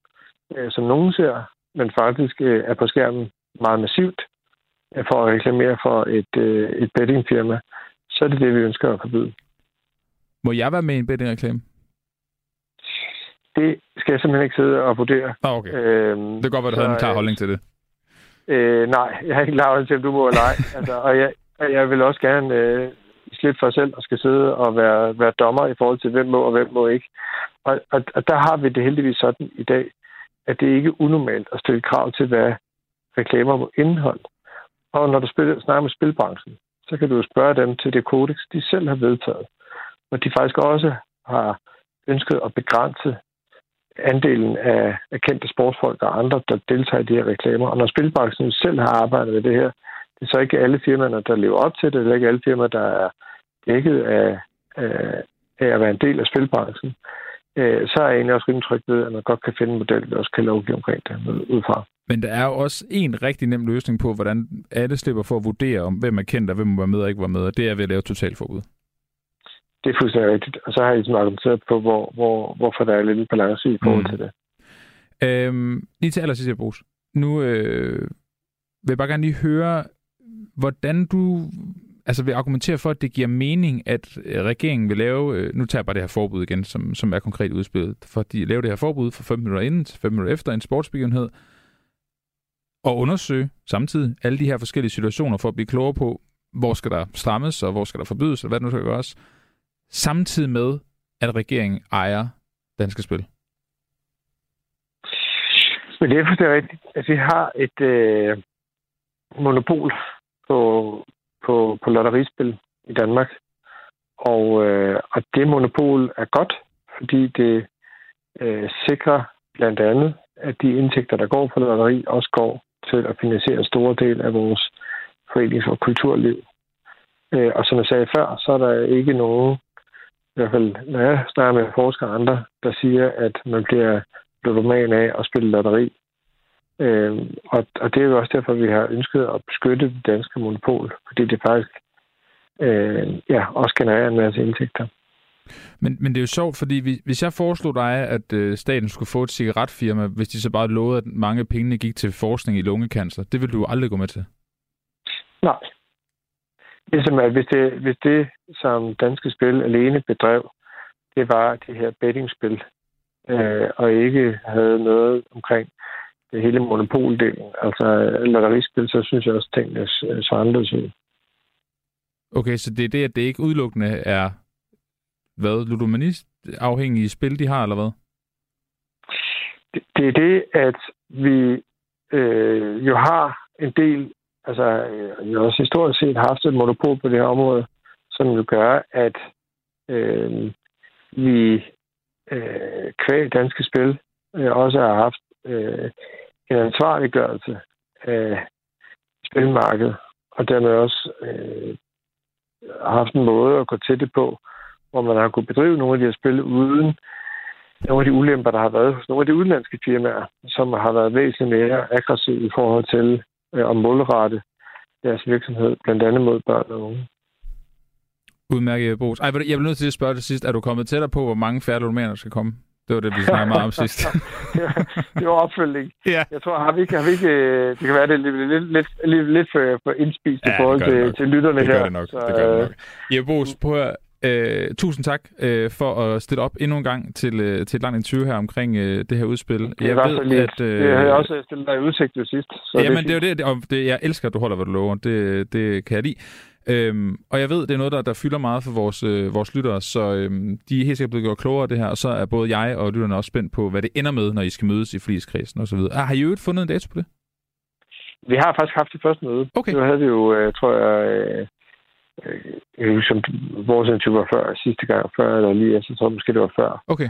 øh, som nogen ser, men faktisk øh, er på skærmen meget massivt øh, for at reklamere for et, øh, et bettingfirma, så er det det, vi ønsker at forbyde. Må jeg være med i en bettingreklame? Det skal jeg simpelthen ikke sidde og vurdere. Ah, okay. Øhm, det kan godt være, du havde en klar holdning til det. Øh, nej, jeg har ikke klar holdning til, om du må eller ej. altså, og jeg, jeg vil også gerne øh, slippe for selv og skal sidde og være, være dommer i forhold til, hvem må og hvem må ikke. Og, og, og der har vi det heldigvis sådan i dag, at det ikke er unormalt at stille krav til, hvad reklamer må indeholde. Og når du spiller, snakker med spilbranchen, så kan du spørge dem til det kodex, de selv har vedtaget og de faktisk også har ønsket at begrænse andelen af, af kendte sportsfolk og andre, der deltager i de her reklamer. Og når spilbranchen selv har arbejdet med det her, det er så ikke alle firmaerne, der lever op til det. Det er ikke alle firmaer, der er dækket af, af, af at være en del af spilbranchen. Øh, så er jeg egentlig også rimelig tryg ved, at man godt kan finde en model, der også kan lovgive omkring det udefra. Men der er jo også en rigtig nem løsning på, hvordan alle slipper for at vurdere, om hvem er kendt og hvem må være med og ikke være med, og det er ved at lave totalforbud. Det er fuldstændig rigtigt. Og så har jeg sådan argumenteret på, hvor, hvor, hvorfor der er lidt balance i forhold mm. til det. Øhm, lige til allersidst, Brugs. Nu øh, vil jeg bare gerne lige høre, hvordan du altså vil argumentere for, at det giver mening, at øh, regeringen vil lave, øh, nu tager jeg bare det her forbud igen, som, som er konkret udspillet, for de laver det her forbud for 5 minutter inden til 5 minutter efter en sportsbegivenhed, og undersøge samtidig alle de her forskellige situationer for at blive klogere på, hvor skal der strammes, og hvor skal der forbydes, og hvad det nu skal gøres samtidig med, at regeringen ejer Danske Spil? Men det er fuldstændig rigtigt. at vi har et øh, monopol på, på, på lotterispil i Danmark. Og, øh, og det monopol er godt, fordi det øh, sikrer blandt andet, at de indtægter, der går på lotteri, også går til at finansiere store del af vores forenings- og kulturliv. Øh, og som jeg sagde før, så er der ikke nogen i hvert fald når jeg snakker med forskere og andre, der siger, at man bliver ludoman af at spille lotteri. Øh, og, og det er jo også derfor, vi har ønsket at beskytte det danske monopol, fordi det faktisk øh, ja, også genererer en masse indtægter. Men, men det er jo sjovt, fordi hvis jeg foreslog dig, at øh, staten skulle få et cigaretfirma, hvis de så bare lovede, at mange penge gik til forskning i lungekancer, det vil du aldrig gå med til? Nej. Ligesom at hvis det, hvis det, som Danske Spil alene bedrev, det var det her bettingspil, øh, og ikke havde noget omkring det hele monopoldelen, altså lotterispil, så synes jeg også, at tingene så anderledes ud. Okay, så det er det, at det ikke udelukkende er, hvad, ludomanist afhængige spil, de har, eller hvad? Det, det er det, at vi øh, jo har en del, altså øh, vi jo også historisk set haft et monopol på det her område, som jo gør, at øh, vi øh, kvæg danske spil øh, også har haft øh, en ansvarliggørelse af spilmarkedet, og dermed også øh, haft en måde at gå til det på, hvor man har kunnet bedrive nogle af de her spil uden nogle af de ulemper, der har været hos nogle af de udenlandske firmaer, som har været væsentligt mere aggressive i forhold til øh, at målrette deres virksomhed, blandt andet mod børn og unge. Udmærket, Brugs. Ej, jeg vil nødt til at spørge til sidst. Er du kommet tættere på, hvor mange færre der skal komme? Det var det, vi snakkede meget om sidst. det var opfølging. Ja. Jeg tror, har vi ikke, har vi ikke, øh, det kan være, det er lidt, lidt, lidt, lidt, lidt for, for indspist ja, i forhold til, til lytterne det her. Det nok. Så, det gør det nok. Ja, Brugs, prøv at Uh, tusind tak uh, for at stille op endnu en gang til, uh, til et langt interview her omkring uh, det her udspil. Det jeg ved, at, uh, det har jeg også stillet dig i udsigt til sidst. Så jamen, det, det er jo det, og det, jeg elsker, at du holder, hvad du lover. Det, det kan jeg lide. Øhm, og jeg ved, det er noget, der, der fylder meget for vores, øh, vores lyttere, så øhm, de er helt sikkert blevet gjort klogere af det her, og så er både jeg og lytterne også spændt på, hvad det ender med, når I skal mødes i forligskredsen osv. Ah, har I jo fundet en dato på det? Vi har faktisk haft det første møde. Okay. Det havde vi jo, øh, tror jeg, øh, øh, som vores interview var før, sidste gang før, eller lige efter, så tror jeg måske det var før. Okay.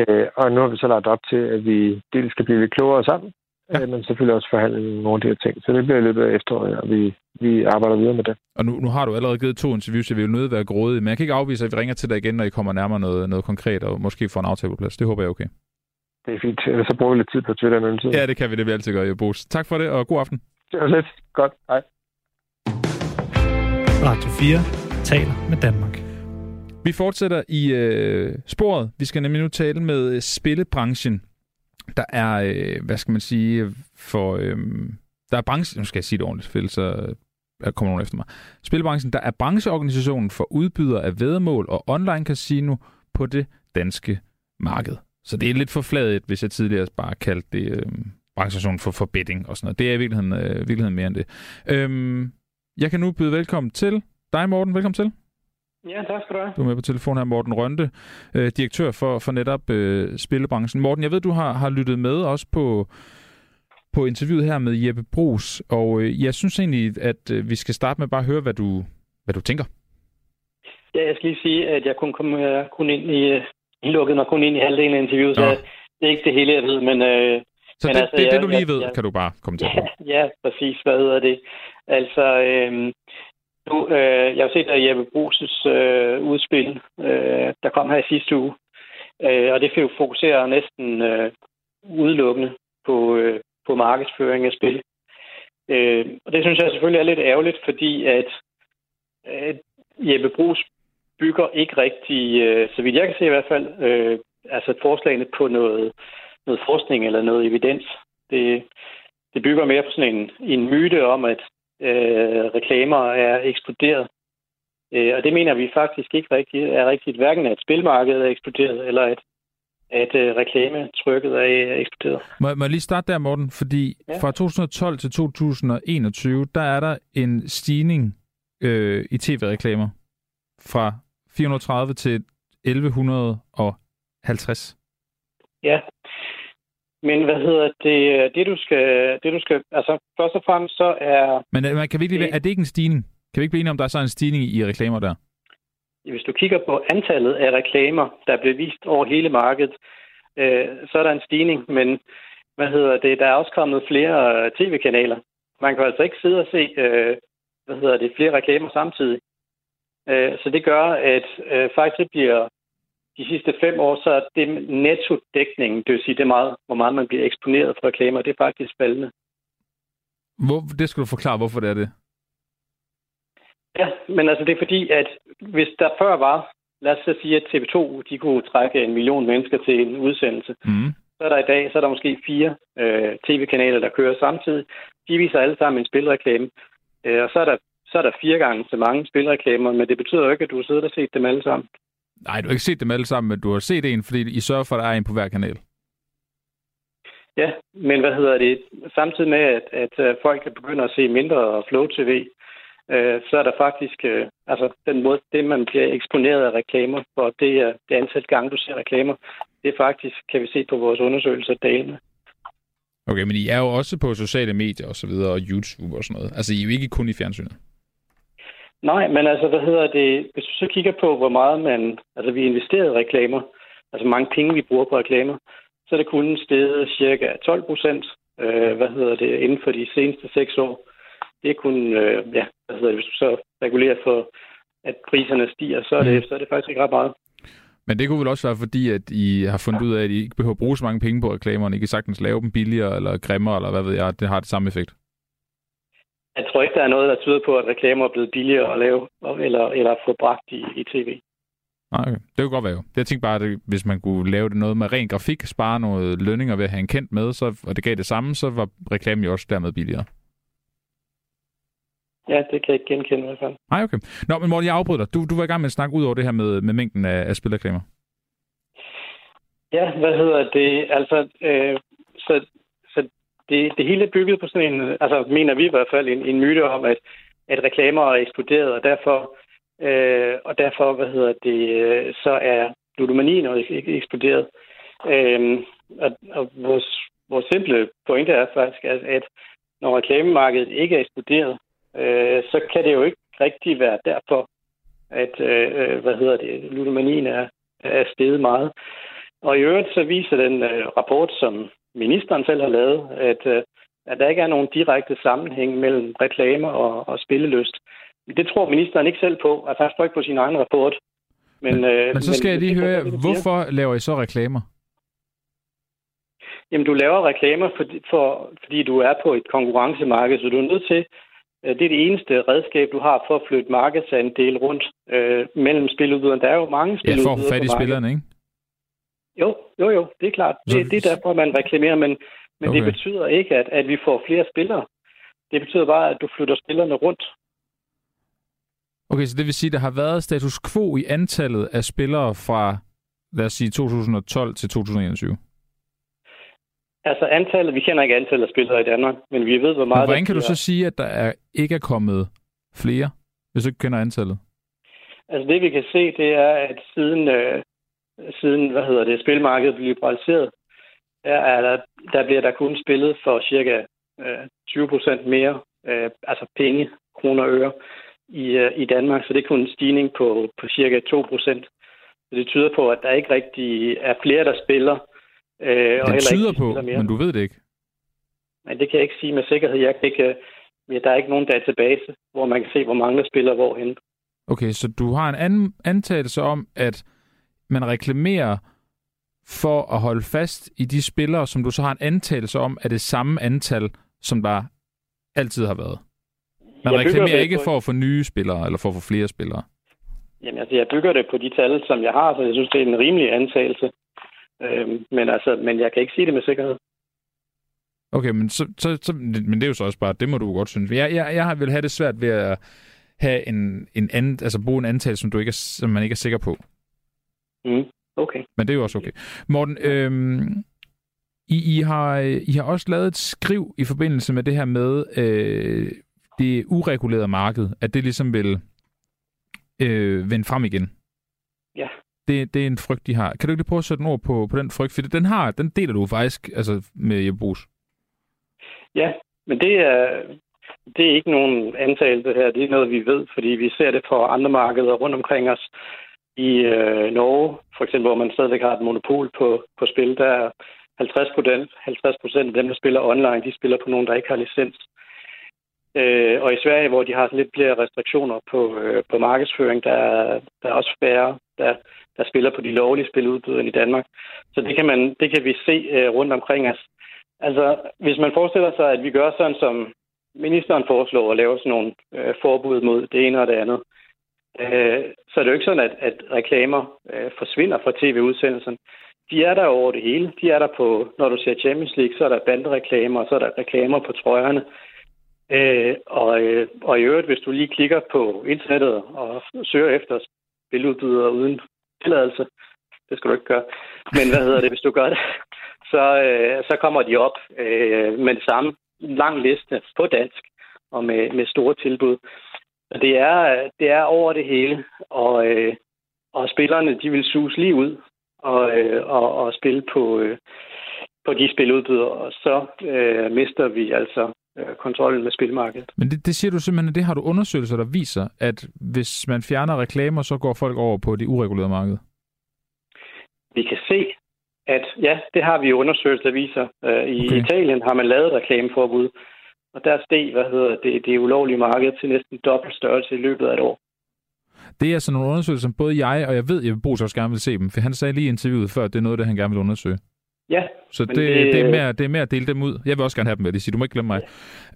Øh, og nu har vi så lagt op til, at vi dels skal blive lidt klogere sammen, ja. øh, men selvfølgelig også forhandle nogle af de her ting. Så det bliver i løbet af efteråret, og vi, vi arbejder videre med det. Og nu, nu har du allerede givet to interviews, så vi vil nødt være grådige, men jeg kan ikke afvise, at vi ringer til dig igen, når I kommer nærmere noget, noget konkret, og måske får en aftale på plads. Det håber jeg er okay. Det er fint. Så bruger vi lidt tid på Twitter i mellemtiden. Ja, det kan vi. Det vil altid gøre, Bos. Tak for det, og god aften. Det var lidt. Godt. Hej. Radio 4 taler med Danmark. Vi fortsætter i øh, sporet. Vi skal nemlig nu tale med øh, spillebranchen. Der er, øh, hvad skal man sige, for... Øh, der er branchen... Nu skal jeg sige det ordentligt, for ellers så øh, kommer nogen efter mig. Spilbranchen, der er brancheorganisationen for udbydere af vedmål og online casino på det danske marked. Så det er lidt for forfladet, hvis jeg tidligere bare kaldte det øh, brancheorganisationen for, for betting og sådan noget. Det er i virkeligheden, øh, virkeligheden mere end det. Øhm, jeg kan nu byde velkommen til dig, Morten. Velkommen til. Ja, tak skal du have. Du er med på telefon her, Morten Rønte, øh, direktør for, for netop øh, spillebranchen. Morten, jeg ved, du har, har lyttet med også på, på interviewet her med Jeppe Brugs, og øh, jeg synes egentlig, at øh, vi skal starte med bare at høre, hvad du, hvad du tænker. Ja, jeg skal lige sige, at jeg kun, kom, jeg kun ind i, jeg lukkede mig kun ind i halvdelen af interviewet, så det er ikke det hele, jeg ved, men... Øh, så men det, altså, det, det, jeg, du lige jeg, ved, jeg, kan du bare kommentere ja, på. Ja, præcis. Hvad hedder det? Altså, øh, nu, øh, jeg har set at Jeppe Bruses øh, udspil, øh, der kom her i sidste uge. Øh, og det fokuserer næsten øh, udelukkende på, øh, på markedsføring af spil. Øh, og det synes jeg selvfølgelig er lidt ærgerligt, fordi at øh, Jeppe Brugs bygger ikke rigtig, øh, så vidt jeg kan se i hvert fald, øh, altså forslagene på noget, noget forskning eller noget evidens. Det, det bygger mere på sådan en, en myte om, at øh, reklamer er eksploderet. Øh, og det mener vi faktisk ikke rigtig, er rigtigt, hverken at spilmarkedet er eksploderet, eller at, at øh, reklametrykket er eksploderet. Må, må jeg lige starte der, Morten? Fordi ja. fra 2012 til 2021, der er der en stigning øh, i tv-reklamer fra 430 til 1150. Ja, men hvad hedder det? Det du skal, det du skal, altså først og fremmest så er... Men man kan vi ikke, det, er det ikke en stigning? Kan vi ikke blive enige om, der er så en stigning i reklamer der? Hvis du kigger på antallet af reklamer, der bliver vist over hele markedet, øh, så er der en stigning, men hvad hedder det, der er også kommet flere tv-kanaler. Man kan altså ikke sidde og se, øh, hvad hedder det, flere reklamer samtidig. Øh, så det gør, at øh, faktisk bliver de sidste fem år, så er det nettodækningen, det vil sige, det er meget, hvor meget man bliver eksponeret for reklamer, det er faktisk faldende. Hvor, det skal du forklare, hvorfor det er det. Ja, men altså det er fordi, at hvis der før var, lad os så sige, at TV2 de kunne trække en million mennesker til en udsendelse, mm. så er der i dag så er der måske fire øh, tv-kanaler, der kører samtidig. De viser alle sammen en spilreklame. Øh, og så er der så er der fire gange så mange spilreklamer, men det betyder jo ikke, at du har siddet og set dem alle sammen. Nej, du har ikke set dem alle sammen, men du har set en, fordi I sørger for, at der er en på hver kanal. Ja, men hvad hedder det? Samtidig med, at, at øh, folk begynder at se mindre Flow TV, øh, så er der faktisk, øh, altså den måde, det man bliver eksponeret af reklamer for, det er det antal gange, du ser reklamer, det er faktisk, kan vi se på vores undersøgelser, dalende. Okay, men I er jo også på sociale medier og så videre, og YouTube og sådan noget. Altså, I er jo ikke kun i fjernsynet. Nej, men altså, hvad hedder det? Hvis du så kigger på, hvor meget man... Altså, vi investerer i reklamer, altså mange penge, vi bruger på reklamer, så er det kun steget cirka 12 procent, øh, hvad hedder det, inden for de seneste seks år. Det er kun, øh, ja, hvad hedder det, hvis du så regulerer for, at priserne stiger, så er det, mm. så er det faktisk ikke ret meget. Men det kunne vel også være fordi, at I har fundet ud af, at I ikke behøver at bruge så mange penge på reklamerne. I kan sagtens lave dem billigere eller grimmere, eller hvad ved jeg, det har det samme effekt. Jeg tror ikke, der er noget, der tyder på, at reklamer er blevet billigere at lave, eller, eller få bragt i, i tv. Nej, okay. Det kunne godt være jo. Jeg tænkte bare, at hvis man kunne lave det noget med ren grafik, spare noget lønninger ved at have en kendt med, så, og det gav det samme, så var reklamen jo også dermed billigere. Ja, det kan jeg ikke genkende i hvert fald. Nej, okay. Nå, men Morten, jeg afbryder dig. Du, du var i gang med at snakke ud over det her med, med mængden af, af spilreklamer. Ja, hvad hedder det? Altså, øh, så, så det, det hele er bygget på sådan en, altså mener vi i hvert fald, en, en myte om, at, at reklamer er eksploderet, og derfor, øh, og derfor, hvad hedder det, øh, så er ludomanien også ikke eksploderet. Øh, og, og vores, vores simple pointe er faktisk, at, at når reklamemarkedet ikke er eksploderet, øh, så kan det jo ikke rigtig være derfor, at øh, hvad hedder det, ludomanien er, er steget meget. Og i øvrigt så viser den øh, rapport, som ministeren selv har lavet, at, øh, at der ikke er nogen direkte sammenhæng mellem reklamer og, og spillelyst. Det tror ministeren ikke selv på, altså han står ikke på sin egen rapport. Men, men, øh, men så skal men, jeg lige høre, hvorfor laver I så reklamer? Jamen, du laver reklamer, for, for, fordi du er på et konkurrencemarked, så du er nødt til Øh, det er det eneste redskab, du har for at flytte markedsandel rundt øh, mellem spiludbyderne. Der er jo mange spiludbydere. Ja, for at få fat i spillerne, ikke? Jo, jo, jo, det er klart. Det, så... det er derfor, man reklamerer, men, men okay. det betyder ikke, at, at vi får flere spillere. Det betyder bare, at du flytter spillerne rundt. Okay, så det vil sige, at der har været status quo i antallet af spillere fra, lad os sige, 2012 til 2021? Altså antallet, vi kender ikke antallet af spillere i Danmark, men vi ved, hvor meget... Men hvordan kan du så sige, at der er, ikke er kommet flere, hvis du ikke kender antallet? Altså det, vi kan se, det er, at siden, øh, siden hvad hedder det, spilmarkedet blev liberaliseret, der, er der, der bliver der kun spillet for cirka øh, 20 procent mere, øh, altså penge, kroner og øre, i, øh, i Danmark. Så det er kun en stigning på, på cirka 2 procent. Så det tyder på, at der ikke rigtig er flere, der spiller, Øh, og det tyder på, mere. men du ved det ikke. Men det kan jeg ikke sige med sikkerhed. Jeg kan ikke, ja, der er ikke nogen database, hvor man kan se, hvor mange der spiller hvorhen. Okay, så du har en anden antagelse om, at man reklamerer for at holde fast i de spillere, som du så har en antagelse om, er det samme antal, som der altid har været. Man jeg reklamerer ikke for at få nye spillere, eller for at få flere spillere. Jamen, altså, jeg bygger det på de tal, som jeg har, så jeg synes, det er en rimelig antagelse. Øh, men, altså, men jeg kan ikke sige det med sikkerhed. Okay, men, så, så, så, men det er jo så også bare, det må du godt synes. Jeg, jeg, jeg vil have det svært ved at have en, en anden, altså bruge en antal, som, du ikke er, som man ikke er sikker på. Mm, okay. Men det er jo også okay. Morten, øhm, I, I, har, I har også lavet et skriv i forbindelse med det her med øh, det uregulerede marked, at det ligesom vil øh, vende frem igen. Ja det, det er en frygt, de har. Kan du ikke prøve at sætte ord på, på den frygt? For den, har, den deler du faktisk altså, med Jeppe Brugs. Ja, men det er, det er ikke nogen antagelse her. Det er noget, vi ved, fordi vi ser det på andre markeder rundt omkring os. I øh, Norge, for eksempel, hvor man stadigvæk har et monopol på, på spil, der er 50 procent 50 af dem, der spiller online, de spiller på nogen, der ikke har licens. Øh, og i Sverige, hvor de har lidt flere restriktioner på, øh, på markedsføring, der, der er også færre, der, der spiller på de lovlige spiludbydere i Danmark. Så det kan, man, det kan vi se øh, rundt omkring os. Altså, hvis man forestiller sig, at vi gør sådan, som ministeren foreslår at lave sådan nogle øh, forbud mod det ene og det andet, øh, så er det jo ikke sådan, at, at reklamer øh, forsvinder fra tv-udsendelsen. De er der over det hele. De er der på, når du ser Champions League, så er der bandereklamer, og så er der reklamer på trøjerne. Øh, og, øh, og i øvrigt, hvis du lige klikker på internettet og søger efter spiludbydere uden tilladelse, det skal du ikke gøre, men hvad hedder det, hvis du gør det, så, øh, så kommer de op øh, med det samme lang liste på dansk og med, med store tilbud. Det er, det er over det hele, og, øh, og spillerne de vil suge lige ud og, øh, og, og spille på, øh, på de spiludbydere, og så øh, mister vi altså øh, kontrollen med spilmarkedet. Men det, det siger du simpelthen, at det har du undersøgelser, der viser, at hvis man fjerner reklamer, så går folk over på det uregulerede marked? Vi kan se, at ja, det har vi undersøgelser, der viser. Øh, I okay. Italien har man lavet reklameforbud, og der steg, hvad hedder det, det ulovlige marked til næsten dobbelt størrelse i løbet af et år. Det er altså nogle undersøgelser, som både jeg og jeg ved, at Brugs også gerne vil se dem, for han sagde lige i interviewet før, at det er noget, det han gerne vil undersøge. Ja. Så det, det, det, er mere, det er mere at dele dem ud. Jeg vil også gerne have dem, vil jeg sige. Du må ikke glemme mig.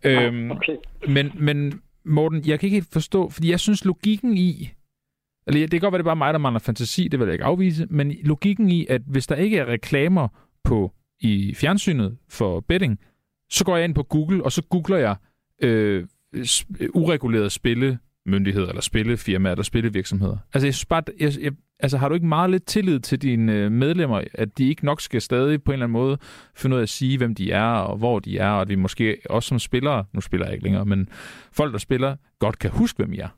Ja. Øhm, okay. men, men Morten, jeg kan ikke helt forstå, fordi jeg synes logikken i, eller det kan godt være, det er bare mig, der mangler fantasi, det vil jeg ikke afvise, men logikken i, at hvis der ikke er reklamer på i fjernsynet for betting, så går jeg ind på Google, og så googler jeg øh, uregulerede spillemyndigheder, eller spillefirmaer, eller spillevirksomheder. Altså, jeg bare, jeg, jeg, altså, har du ikke meget lidt tillid til dine øh, medlemmer, at de ikke nok skal stadig på en eller anden måde finde ud af at sige, hvem de er, og hvor de er, og at vi måske også som spillere, nu spiller jeg ikke længere, men folk, der spiller, godt kan huske, hvem I er?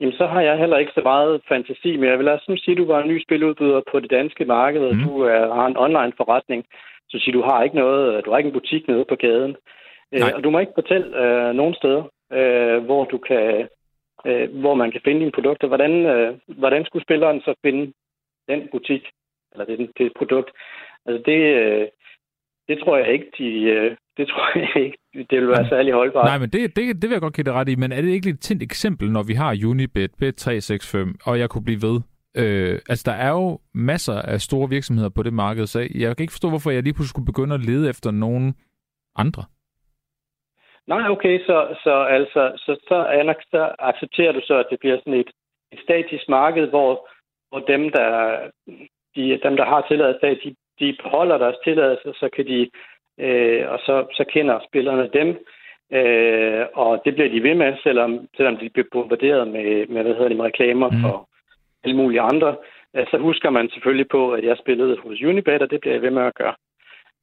Jamen, så har jeg heller ikke så meget fantasi, men jeg vil også sige, at du var en ny spiludbyder på det danske marked, og mm. du er, har en online forretning. Så siger du har ikke noget, du har ikke en butik nede på gaden. Øh, Nej. og du må ikke fortælle øh, nogen steder, øh, hvor du kan, øh, hvor man kan finde dine produkter. Hvordan, øh, hvordan skulle spilleren så finde den butik, eller det, det produkt? Altså det, øh, det tror jeg ikke, de, øh, det tror jeg ikke, det vil være særlig holdbart. Nej, men det, det, det vil jeg godt give det ret i, men er det ikke lidt et tændt eksempel, når vi har Unibet, Bet365, og jeg kunne blive ved? Øh, altså, der er jo masser af store virksomheder på det marked, så jeg kan ikke forstå, hvorfor jeg lige pludselig skulle begynde at lede efter nogen andre. Nej, okay, så, så altså, så, så, så accepterer du så, at det bliver sådan et, et statisk marked, hvor, hvor dem, der, de, dem, der har tilladelse, de, de beholder deres tilladelse, så kan de, øh, og så, så kender spillerne dem, øh, og det bliver de ved med, selvom, selvom de bliver bombarderet med, med, hvad hedder det, med reklamer mm. for alle mulige andre. Øh, så husker man selvfølgelig på, at jeg spillede hos Unibet, og det bliver jeg ved med at gøre.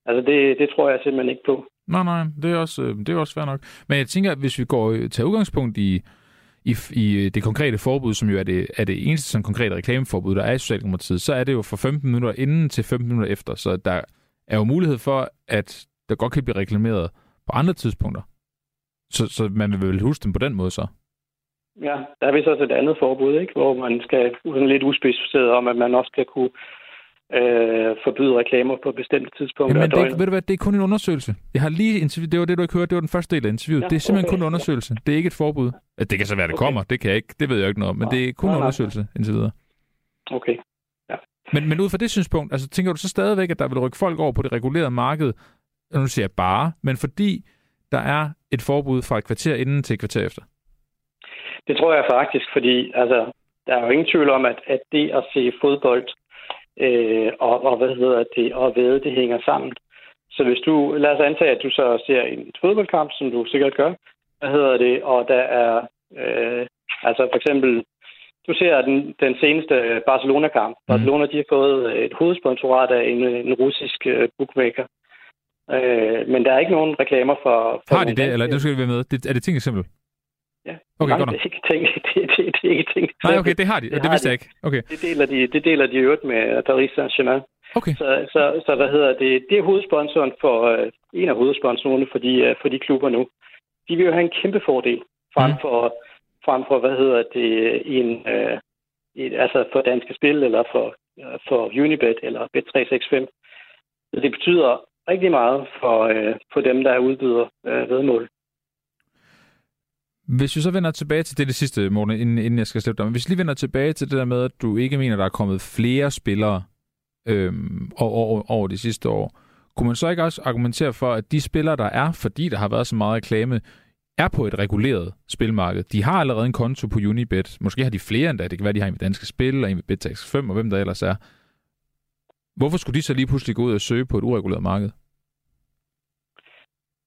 Altså, det, det tror jeg simpelthen ikke på. Nej, nej, det er også, øh, det er også fair nok. Men jeg tænker, at hvis vi går øh, til udgangspunkt i, i, i det konkrete forbud, som jo er det, er det eneste sådan konkrete reklameforbud, der er i Socialdemokratiet, så er det jo fra 15 minutter inden til 15 minutter efter. Så der er jo mulighed for, at der godt kan blive reklameret på andre tidspunkter. Så, så man vil vel huske dem på den måde så? Ja, der er vist også et andet forbud, ikke? hvor man skal sådan lidt uspecificeret om, at man også skal kunne øh, forbyde reklamer på bestemte tidspunkter. Jamen, det, ved du hvad, det er kun en undersøgelse. Jeg har lige interview, det var det, du ikke hørte, det var den første del af interviewet. Ja, det er simpelthen okay. kun en undersøgelse. Det er ikke et forbud. Det kan så være, det okay. kommer, det kan jeg ikke, det ved jeg ikke noget om, men ja. det er kun en undersøgelse indtil videre. Okay. Ja. Men, men ud fra det synspunkt, altså tænker du så stadigvæk, at der vil rykke folk over på det regulerede marked, nu siger jeg bare, men fordi der er et forbud fra et kvarter inden til et kvarter efter? Det tror jeg faktisk, fordi altså, der er jo ingen tvivl om, at, at det at se fodbold øh, og, og hvad hedder det, og ved, det hænger sammen. Så hvis du, lad os antage, at du så ser en fodboldkamp, som du sikkert gør, hvad hedder det, og der er, øh, altså for eksempel, du ser den, den seneste Barcelona-kamp. Mm. Barcelona, de har fået et hovedsponsorat af en, en russisk uh, bookmaker. Øh, men der er ikke nogen reklamer for... for har de det, eller det skal vi være med? Det, er det ting eksempel? Ja. Okay, Nej, godt det er ikke ting. Det, det, det er ikke ting. Nej, okay, det har de. Det, det vidste jeg ikke. Okay. Det deler de, det deler de øvrigt med Paris Saint-Germain. Okay. Så, så, så, hvad hedder det? Det er hovedsponsoren for, uh, en af hovedsponsorerne for de, uh, for de klubber nu. De vil jo have en kæmpe fordel frem mm. for, frem for hvad hedder det, en, uh, et, altså for danske spil, eller for, uh, for Unibet, eller Bet365. Så det betyder rigtig meget for, uh, for dem, der udbyder uh, vedmål. Hvis vi så vender tilbage til det, det sidste, Morten, inden, inden jeg skal slippe dig. Hvis vi lige vender tilbage til det der med, at du ikke mener, der er kommet flere spillere øhm, over, over de sidste år, kunne man så ikke også argumentere for, at de spillere, der er, fordi der har været så meget reklame, er på et reguleret spilmarked. De har allerede en konto på Unibet. Måske har de flere endda. Det kan være, de har en ved Danske Spil, og en ved Bettex 5, og hvem der ellers er. Hvorfor skulle de så lige pludselig gå ud og søge på et ureguleret marked?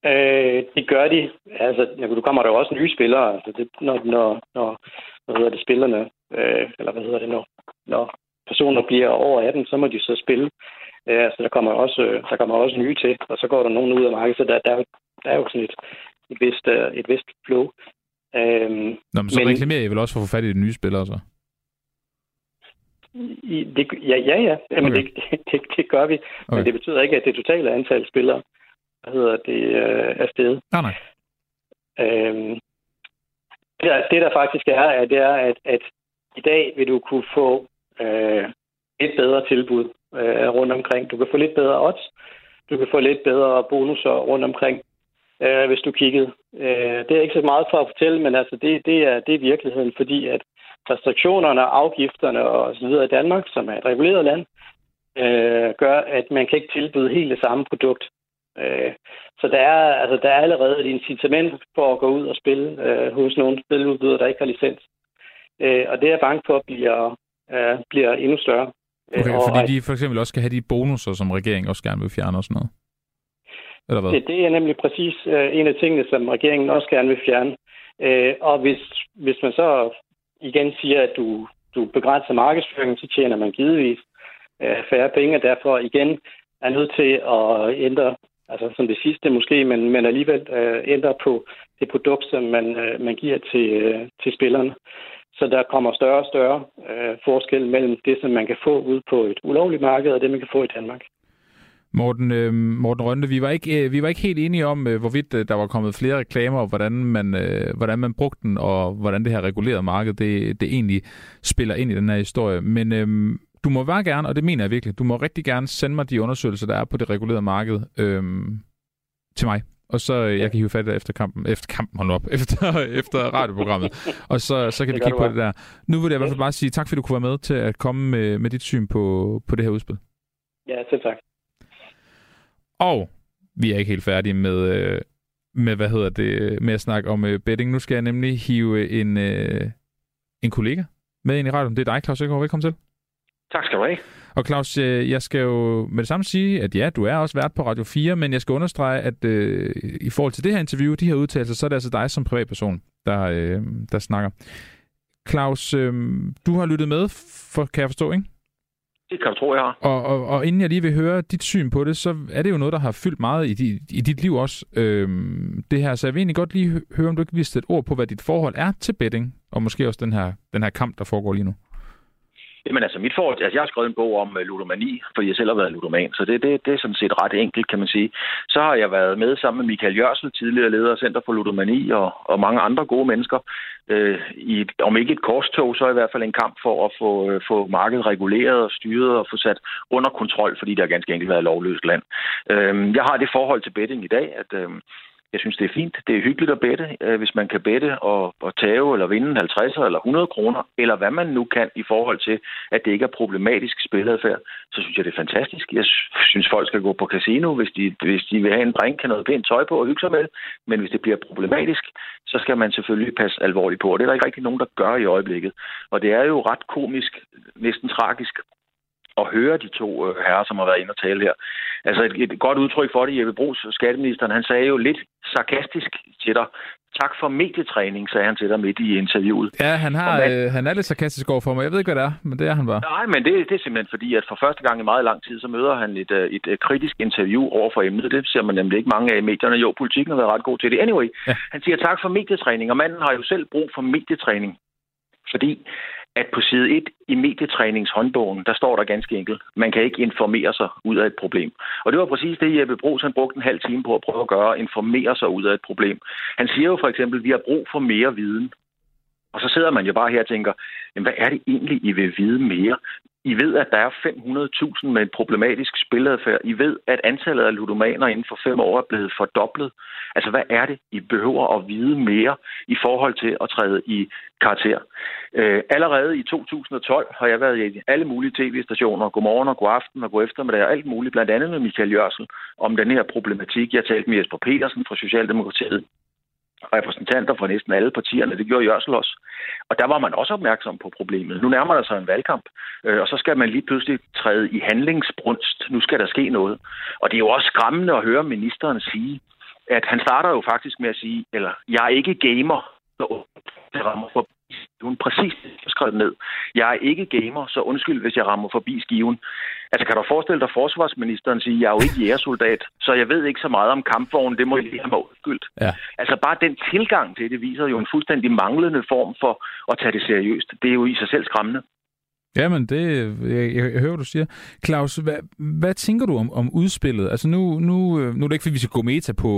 Øh, det gør de. Altså, du kommer der jo også nye spillere. Altså, det, når, når, når, hvad hedder det, spillerne, øh, eller hvad hedder det, når, når personer bliver over 18, så må de så spille. Øh, altså, der kommer også, der kommer også nye til, og så går der nogen ud af markedet, så der, der, der er jo sådan et, et vist, øh, et vist flow. Øhm, Nå, men så men, reklamerer I vel også for at få fat i de nye spillere, så? I, det, ja, ja, ja. Jamen, okay. det, det, det gør vi. Okay. Men det betyder ikke, at det totale antal spillere hvad hedder det, øh, er stedet. Nej, nej. Øhm, det, der, det, der faktisk er, er det er, at, at i dag vil du kunne få øh, et bedre tilbud øh, rundt omkring. Du kan få lidt bedre odds. Du kan få lidt bedre bonusser rundt omkring, øh, hvis du kiggede. Øh, det er ikke så meget for at fortælle, men altså det, det, er, det er virkeligheden, fordi at restriktionerne, afgifterne og så videre i Danmark, som er et reguleret land, øh, gør, at man kan ikke tilbyde helt det samme produkt. Øh, så der er, altså, der er allerede et incitament for at gå ud og spille øh, hos nogle spiludbydere, der ikke har licens. Øh, og det er jeg bange for bliver, øh, bliver endnu større. Okay, og, fordi de for eksempel også skal have de bonusser, som regeringen også gerne vil fjerne og sådan noget? Eller hvad? Det, det er nemlig præcis øh, en af tingene, som regeringen også gerne vil fjerne. Øh, og hvis, hvis man så igen siger, at du, du begrænser markedsføringen, så tjener man givetvis øh, færre penge, og derfor igen er nødt til at ændre, altså som det sidste måske, men, men alligevel øh, ændrer på det produkt, som man, øh, man giver til, øh, til spillerne. Så der kommer større og større øh, forskel mellem det, som man kan få ud på et ulovligt marked, og det, man kan få i Danmark. Morten, øh, Morten Rønde, vi var, ikke, øh, vi var ikke helt enige om, øh, hvorvidt øh, der var kommet flere reklamer, og hvordan man, øh, hvordan man brugte den, og hvordan det her regulerede marked, det, det egentlig spiller ind i den her historie. Men øh, du må bare gerne, og det mener jeg virkelig, du må rigtig gerne sende mig de undersøgelser, der er på det regulerede marked øh, til mig. Og så øh, jeg kan hive fat efter kampen, efter kampen, hold op, efter, efter radioprogrammet. og så, så kan vi kigge på det der. Nu vil jeg i hvert fald bare sige tak, fordi du kunne være med til at komme med, med dit syn på, på det her udspil. Ja, selv tak. Og vi er ikke helt færdige med, øh, med hvad hedder det, med at snakke om øh, betting. Nu skal jeg nemlig hive en, øh, en kollega med ind i radioen. Det er dig, Claus Økgaard. Velkommen til. Tak skal du have. Og Claus, jeg skal jo med det samme sige, at ja, du er også vært på Radio 4, men jeg skal understrege, at øh, i forhold til det her interview, de her udtalelser, så er det altså dig som privatperson, der, øh, der snakker. Claus, øh, du har lyttet med, for, kan jeg forstå, ikke? Det kan du tro, jeg har. Og, og, og inden jeg lige vil høre dit syn på det, så er det jo noget, der har fyldt meget i, di, i dit liv også, øhm, det her. Så jeg vil egentlig godt lige høre, om du ikke vil sætte et ord på, hvad dit forhold er til betting, og måske også den her, den her kamp, der foregår lige nu. Jamen altså, mit forhold, altså jeg har skrevet en bog om øh, ludomani, fordi jeg selv har været ludoman, så det, det, det er sådan set ret enkelt, kan man sige. Så har jeg været med sammen med Michael Jørsel, tidligere leder af Center for Ludomani, og, og mange andre gode mennesker, øh, i, om ikke et korstog, så i hvert fald en kamp for at få, øh, få markedet reguleret og styret og få sat under kontrol, fordi det har ganske enkelt været lovløst land. Øh, jeg har det forhold til betting i dag, at øh, jeg synes, det er fint. Det er hyggeligt at bette, øh, hvis man kan bette og, og tage eller vinde 50 eller 100 kroner, eller hvad man nu kan i forhold til, at det ikke er problematisk spiladfærd, så synes jeg, det er fantastisk. Jeg synes, folk skal gå på casino, hvis de, hvis de vil have en drink, kan noget pænt tøj på og hygge sig med. Men hvis det bliver problematisk, så skal man selvfølgelig passe alvorligt på. Og det er der ikke rigtig nogen, der gør i øjeblikket. Og det er jo ret komisk, næsten tragisk, at høre de to øh, herrer, som har været inde og tale her. Altså et, et godt udtryk for det, Jeppe Brugs, skatteministeren, han sagde jo lidt sarkastisk til dig, tak for medietræning, sagde han til dig midt i interviewet. Ja, han, har, man, øh, han er lidt sarkastisk over for mig. Jeg ved ikke, hvad det er, men det er han bare. Nej, men det, det er simpelthen fordi, at for første gang i meget lang tid, så møder han et, øh, et, et kritisk interview over for emnet. Det ser man nemlig ikke mange af i medierne. Jo, politikken har været ret god til det. Anyway, ja. han siger tak for medietræning, og manden har jo selv brug for medietræning. Fordi at på side 1 i medietræningshåndbogen, der står der ganske enkelt, man kan ikke informere sig ud af et problem. Og det var præcis det, Jeppe Brugs han brugte en halv time på at prøve at gøre, informere sig ud af et problem. Han siger jo for eksempel, at vi har brug for mere viden. Og så sidder man jo bare her og tænker, jamen, hvad er det egentlig, I vil vide mere? I ved, at der er 500.000 med en problematisk spiladfærd. I ved, at antallet af ludomaner inden for fem år er blevet fordoblet. Altså, hvad er det, I behøver at vide mere i forhold til at træde i karakter? Øh, allerede i 2012 har jeg været i alle mulige tv-stationer, godmorgen og god aften og god eftermiddag og alt muligt, blandt andet med Michael Jørsel, om den her problematik. Jeg talte med Jesper Petersen fra Socialdemokratiet repræsentanter fra næsten alle partierne. Det gjorde Jørsel også. Og der var man også opmærksom på problemet. Nu nærmer der sig en valgkamp, øh, og så skal man lige pludselig træde i handlingsbrunst. Nu skal der ske noget. Og det er jo også skræmmende at høre ministeren sige, at han starter jo faktisk med at sige, eller jeg er ikke gamer, så det rammer for hun præcis skrevet ned. Jeg er ikke gamer, så undskyld, hvis jeg rammer forbi skiven. Altså, kan du forestille dig forsvarsministeren sige, jeg er jo ikke jægersoldat, så jeg ved ikke så meget om kampvognen, det må jeg lige have mig undskyldt. Ja. Altså, bare den tilgang til det viser jo en fuldstændig manglende form for at tage det seriøst. Det er jo i sig selv skræmmende. Jamen, det, jeg, jeg, jeg hører, du siger. Claus, hvad, hvad tænker du om, om udspillet? Altså nu, nu, nu er det ikke, fordi vi skal gå meta på,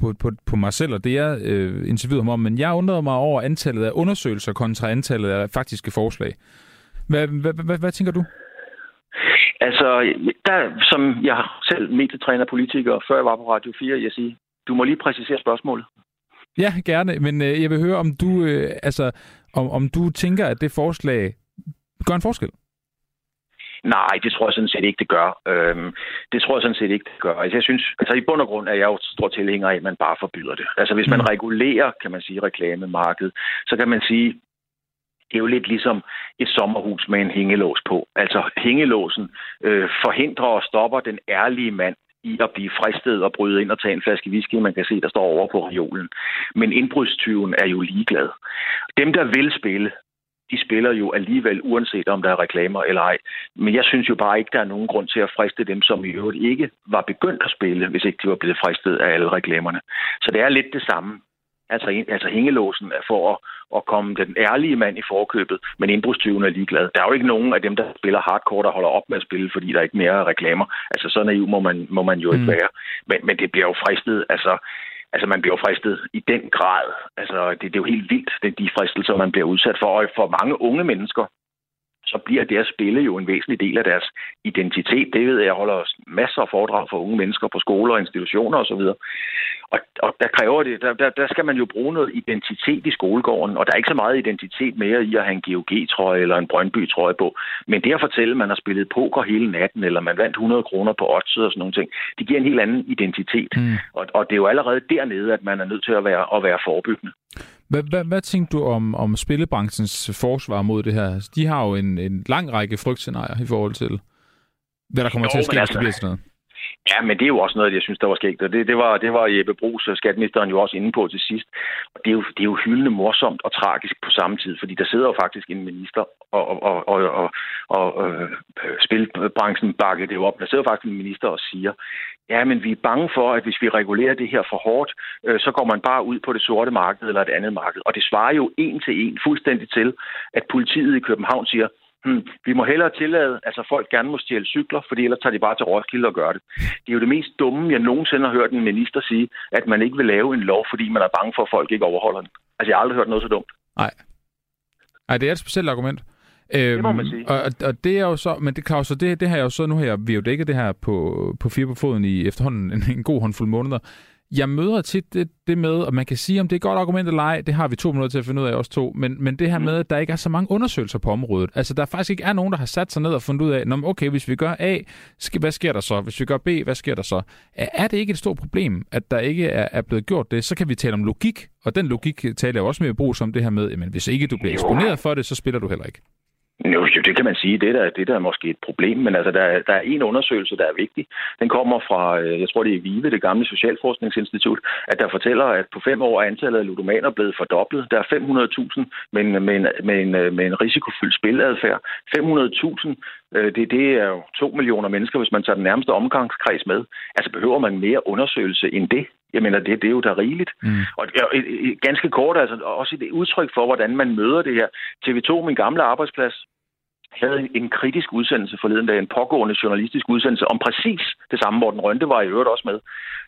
på, på, på mig selv, og det jeg øh, interviewede ham om, men jeg undrede mig over antallet af undersøgelser kontra antallet af faktiske forslag. Hvad, hvad, hvad, hvad tænker du? Altså, der, som jeg selv medietræner politiker, før jeg var på Radio 4, jeg siger, du må lige præcisere spørgsmålet. Ja, gerne, men øh, jeg vil høre, om du, øh, altså, om, om du tænker, at det forslag gør en forskel? Nej, det tror jeg sådan set ikke, det gør. Øhm, det tror jeg sådan set ikke, det gør. Altså, jeg synes, altså i bund og grund er jeg jo stor tilhænger af, at man bare forbyder det. Altså, hvis man mm. regulerer, kan man sige, reklamemarkedet, så kan man sige, det er jo lidt ligesom et sommerhus med en hængelås på. Altså, hængelåsen øh, forhindrer og stopper den ærlige mand i at blive fristet og bryde ind og tage en flaske whisky, man kan se, der står over på reolen. Men indbrudstyven er jo ligeglad. Dem, der vil spille, de spiller jo alligevel, uanset om der er reklamer eller ej. Men jeg synes jo bare ikke, der er nogen grund til at friste dem, som i øvrigt ikke var begyndt at spille, hvis ikke de var blevet fristet af alle reklamerne. Så det er lidt det samme. Altså, altså hængelåsen er for at, at komme den ærlige mand i forkøbet, men indbrudstyven er ligeglad. Der er jo ikke nogen af dem, der spiller hardcore, der holder op med at spille, fordi der er ikke mere reklamer. Altså, så naiv må man, må man jo ikke mm. være. Men, men det bliver jo fristet. Altså, altså man bliver fristet i den grad. Altså det, det er jo helt vildt, det de fristelser, man bliver udsat for. Og for mange unge mennesker, så bliver det at spille jo en væsentlig del af deres identitet. Det ved jeg, jeg holder masser af foredrag for unge mennesker på skoler og institutioner osv. Og, og der kræver det, der, der, der skal man jo bruge noget identitet i skolegården, og der er ikke så meget identitet mere i at have en GOG-trøje eller en Brøndby-trøje på. Men det at fortælle, at man har spillet poker hele natten, eller man vandt 100 kroner på oddset og sådan nogle ting, det giver en helt anden identitet. Mm. Og, og det er jo allerede dernede, at man er nødt til at være, at være forebyggende. Hvad, hvad, hvad tænker du om, om spillebranchens forsvar mod det her? De har jo en, en lang række frygtscenarier i forhold til, hvad der kommer jo, til at ske, hvis det bliver sådan noget. Ja, men det er jo også noget, jeg synes, der var skægt. Og det, det, var, det var Jeppe Brugs, øh, skatministeren, jo også inde på til sidst. Og det er, jo, det er jo hyldende morsomt og tragisk på samme tid, fordi der sidder jo faktisk en minister, og, og, og, og, og øh, spilbranchen bakker det jo op. Der sidder faktisk en minister og siger, ja, men vi er bange for, at hvis vi regulerer det her for hårdt, øh, så går man bare ud på det sorte marked eller et andet marked. Og det svarer jo en til en fuldstændig til, at politiet i København siger, hmm, vi må hellere tillade, altså folk gerne må stjæle cykler, fordi ellers tager de bare til Roskilde og gør det. Det er jo det mest dumme, jeg nogensinde har hørt en minister sige, at man ikke vil lave en lov, fordi man er bange for, at folk ikke overholder den. Altså, jeg har aldrig hørt noget så dumt. Nej. Nej, det er et specielt argument. det må man sige. Og, og det er jo så, men det, Claus, så det, det har jeg jo så, nu har jeg, vi har jo dækket det her på, på fire på foden i efterhånden en, en god håndfuld måneder jeg møder tit det, det med, og man kan sige, om det er et godt argument eller ej, det har vi to minutter til at finde ud af os to, men, men det her mm. med, at der ikke er så mange undersøgelser på området. Altså, der faktisk ikke er nogen, der har sat sig ned og fundet ud af, okay, hvis vi gør A, hvad sker der så? Hvis vi gør B, hvad sker der så? Er det ikke et stort problem, at der ikke er, er blevet gjort det? Så kan vi tale om logik, og den logik taler jeg også med brug som det her med, men hvis ikke du bliver eksponeret for det, så spiller du heller ikke. Jo, det kan man sige. Det der, det der er måske et problem, men altså, der, der er en undersøgelse, der er vigtig. Den kommer fra, øh, jeg tror det er VIVE, det gamle Socialforskningsinstitut, at der fortæller, at på fem år er antallet af ludomaner blevet fordoblet. Der er 500.000 med en, med, en, med, en, med en risikofyldt spiladfærd. 500.000, øh, det, det er jo to millioner mennesker, hvis man tager den nærmeste omgangskreds med. Altså behøver man mere undersøgelse end det? Jeg mener, det, det er jo da rigeligt. Mm. Og et, et, ganske kort, altså også et udtryk for, hvordan man møder det her. TV2, min gamle arbejdsplads, havde en kritisk udsendelse forleden dag, en pågående journalistisk udsendelse om præcis det samme. Morten Rønte var i øvrigt også med.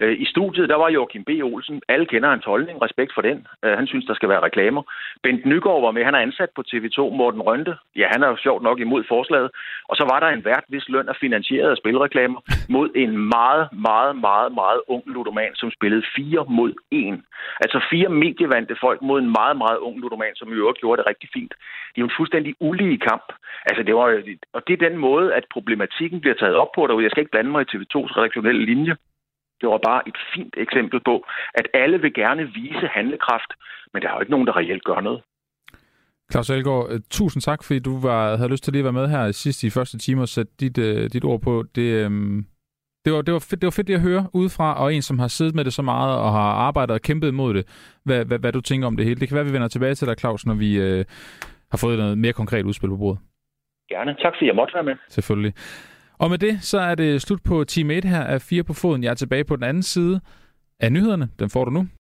Øh, I studiet, der var Joachim B. Olsen. Alle kender hans holdning. Respekt for den. Øh, han synes, der skal være reklamer. Bent Nygaard var med. Han er ansat på TV2. Morten Rønte, ja, han er jo sjovt nok imod forslaget. Og så var der en vært, hvis løn er finansieret af spilreklamer, mod en meget, meget, meget, meget ung ludoman, som spillede fire mod en. Altså fire medievante folk mod en meget, meget ung ludoman, som i øvrigt gjorde det rigtig fint. Det er jo en fuldstændig ulige kamp. Altså, Altså, det var, og det er den måde, at problematikken bliver taget op på derude. Jeg skal ikke blande mig i TV2's redaktionelle linje. Det var bare et fint eksempel på, at alle vil gerne vise handlekraft, men der er jo ikke nogen, der reelt gør noget. Claus Elgaard, øh, tusind tak, fordi du var, havde lyst til lige at være med her sidst i første time og sætte dit, uh, dit ord på. Det, um, Det var, det, var fedt, det var fedt at høre udefra, og en, som har siddet med det så meget, og har arbejdet og kæmpet imod det, hvad, hvad, hvad du tænker om det hele. Det kan være, vi vender tilbage til dig, Claus, når vi øh, har fået noget mere konkret udspil på bordet. Gerne. Tak fordi jeg måtte være med. Selvfølgelig. Og med det, så er det slut på Team 1 her af 4 på foden. Jeg er tilbage på den anden side af nyhederne. Den får du nu.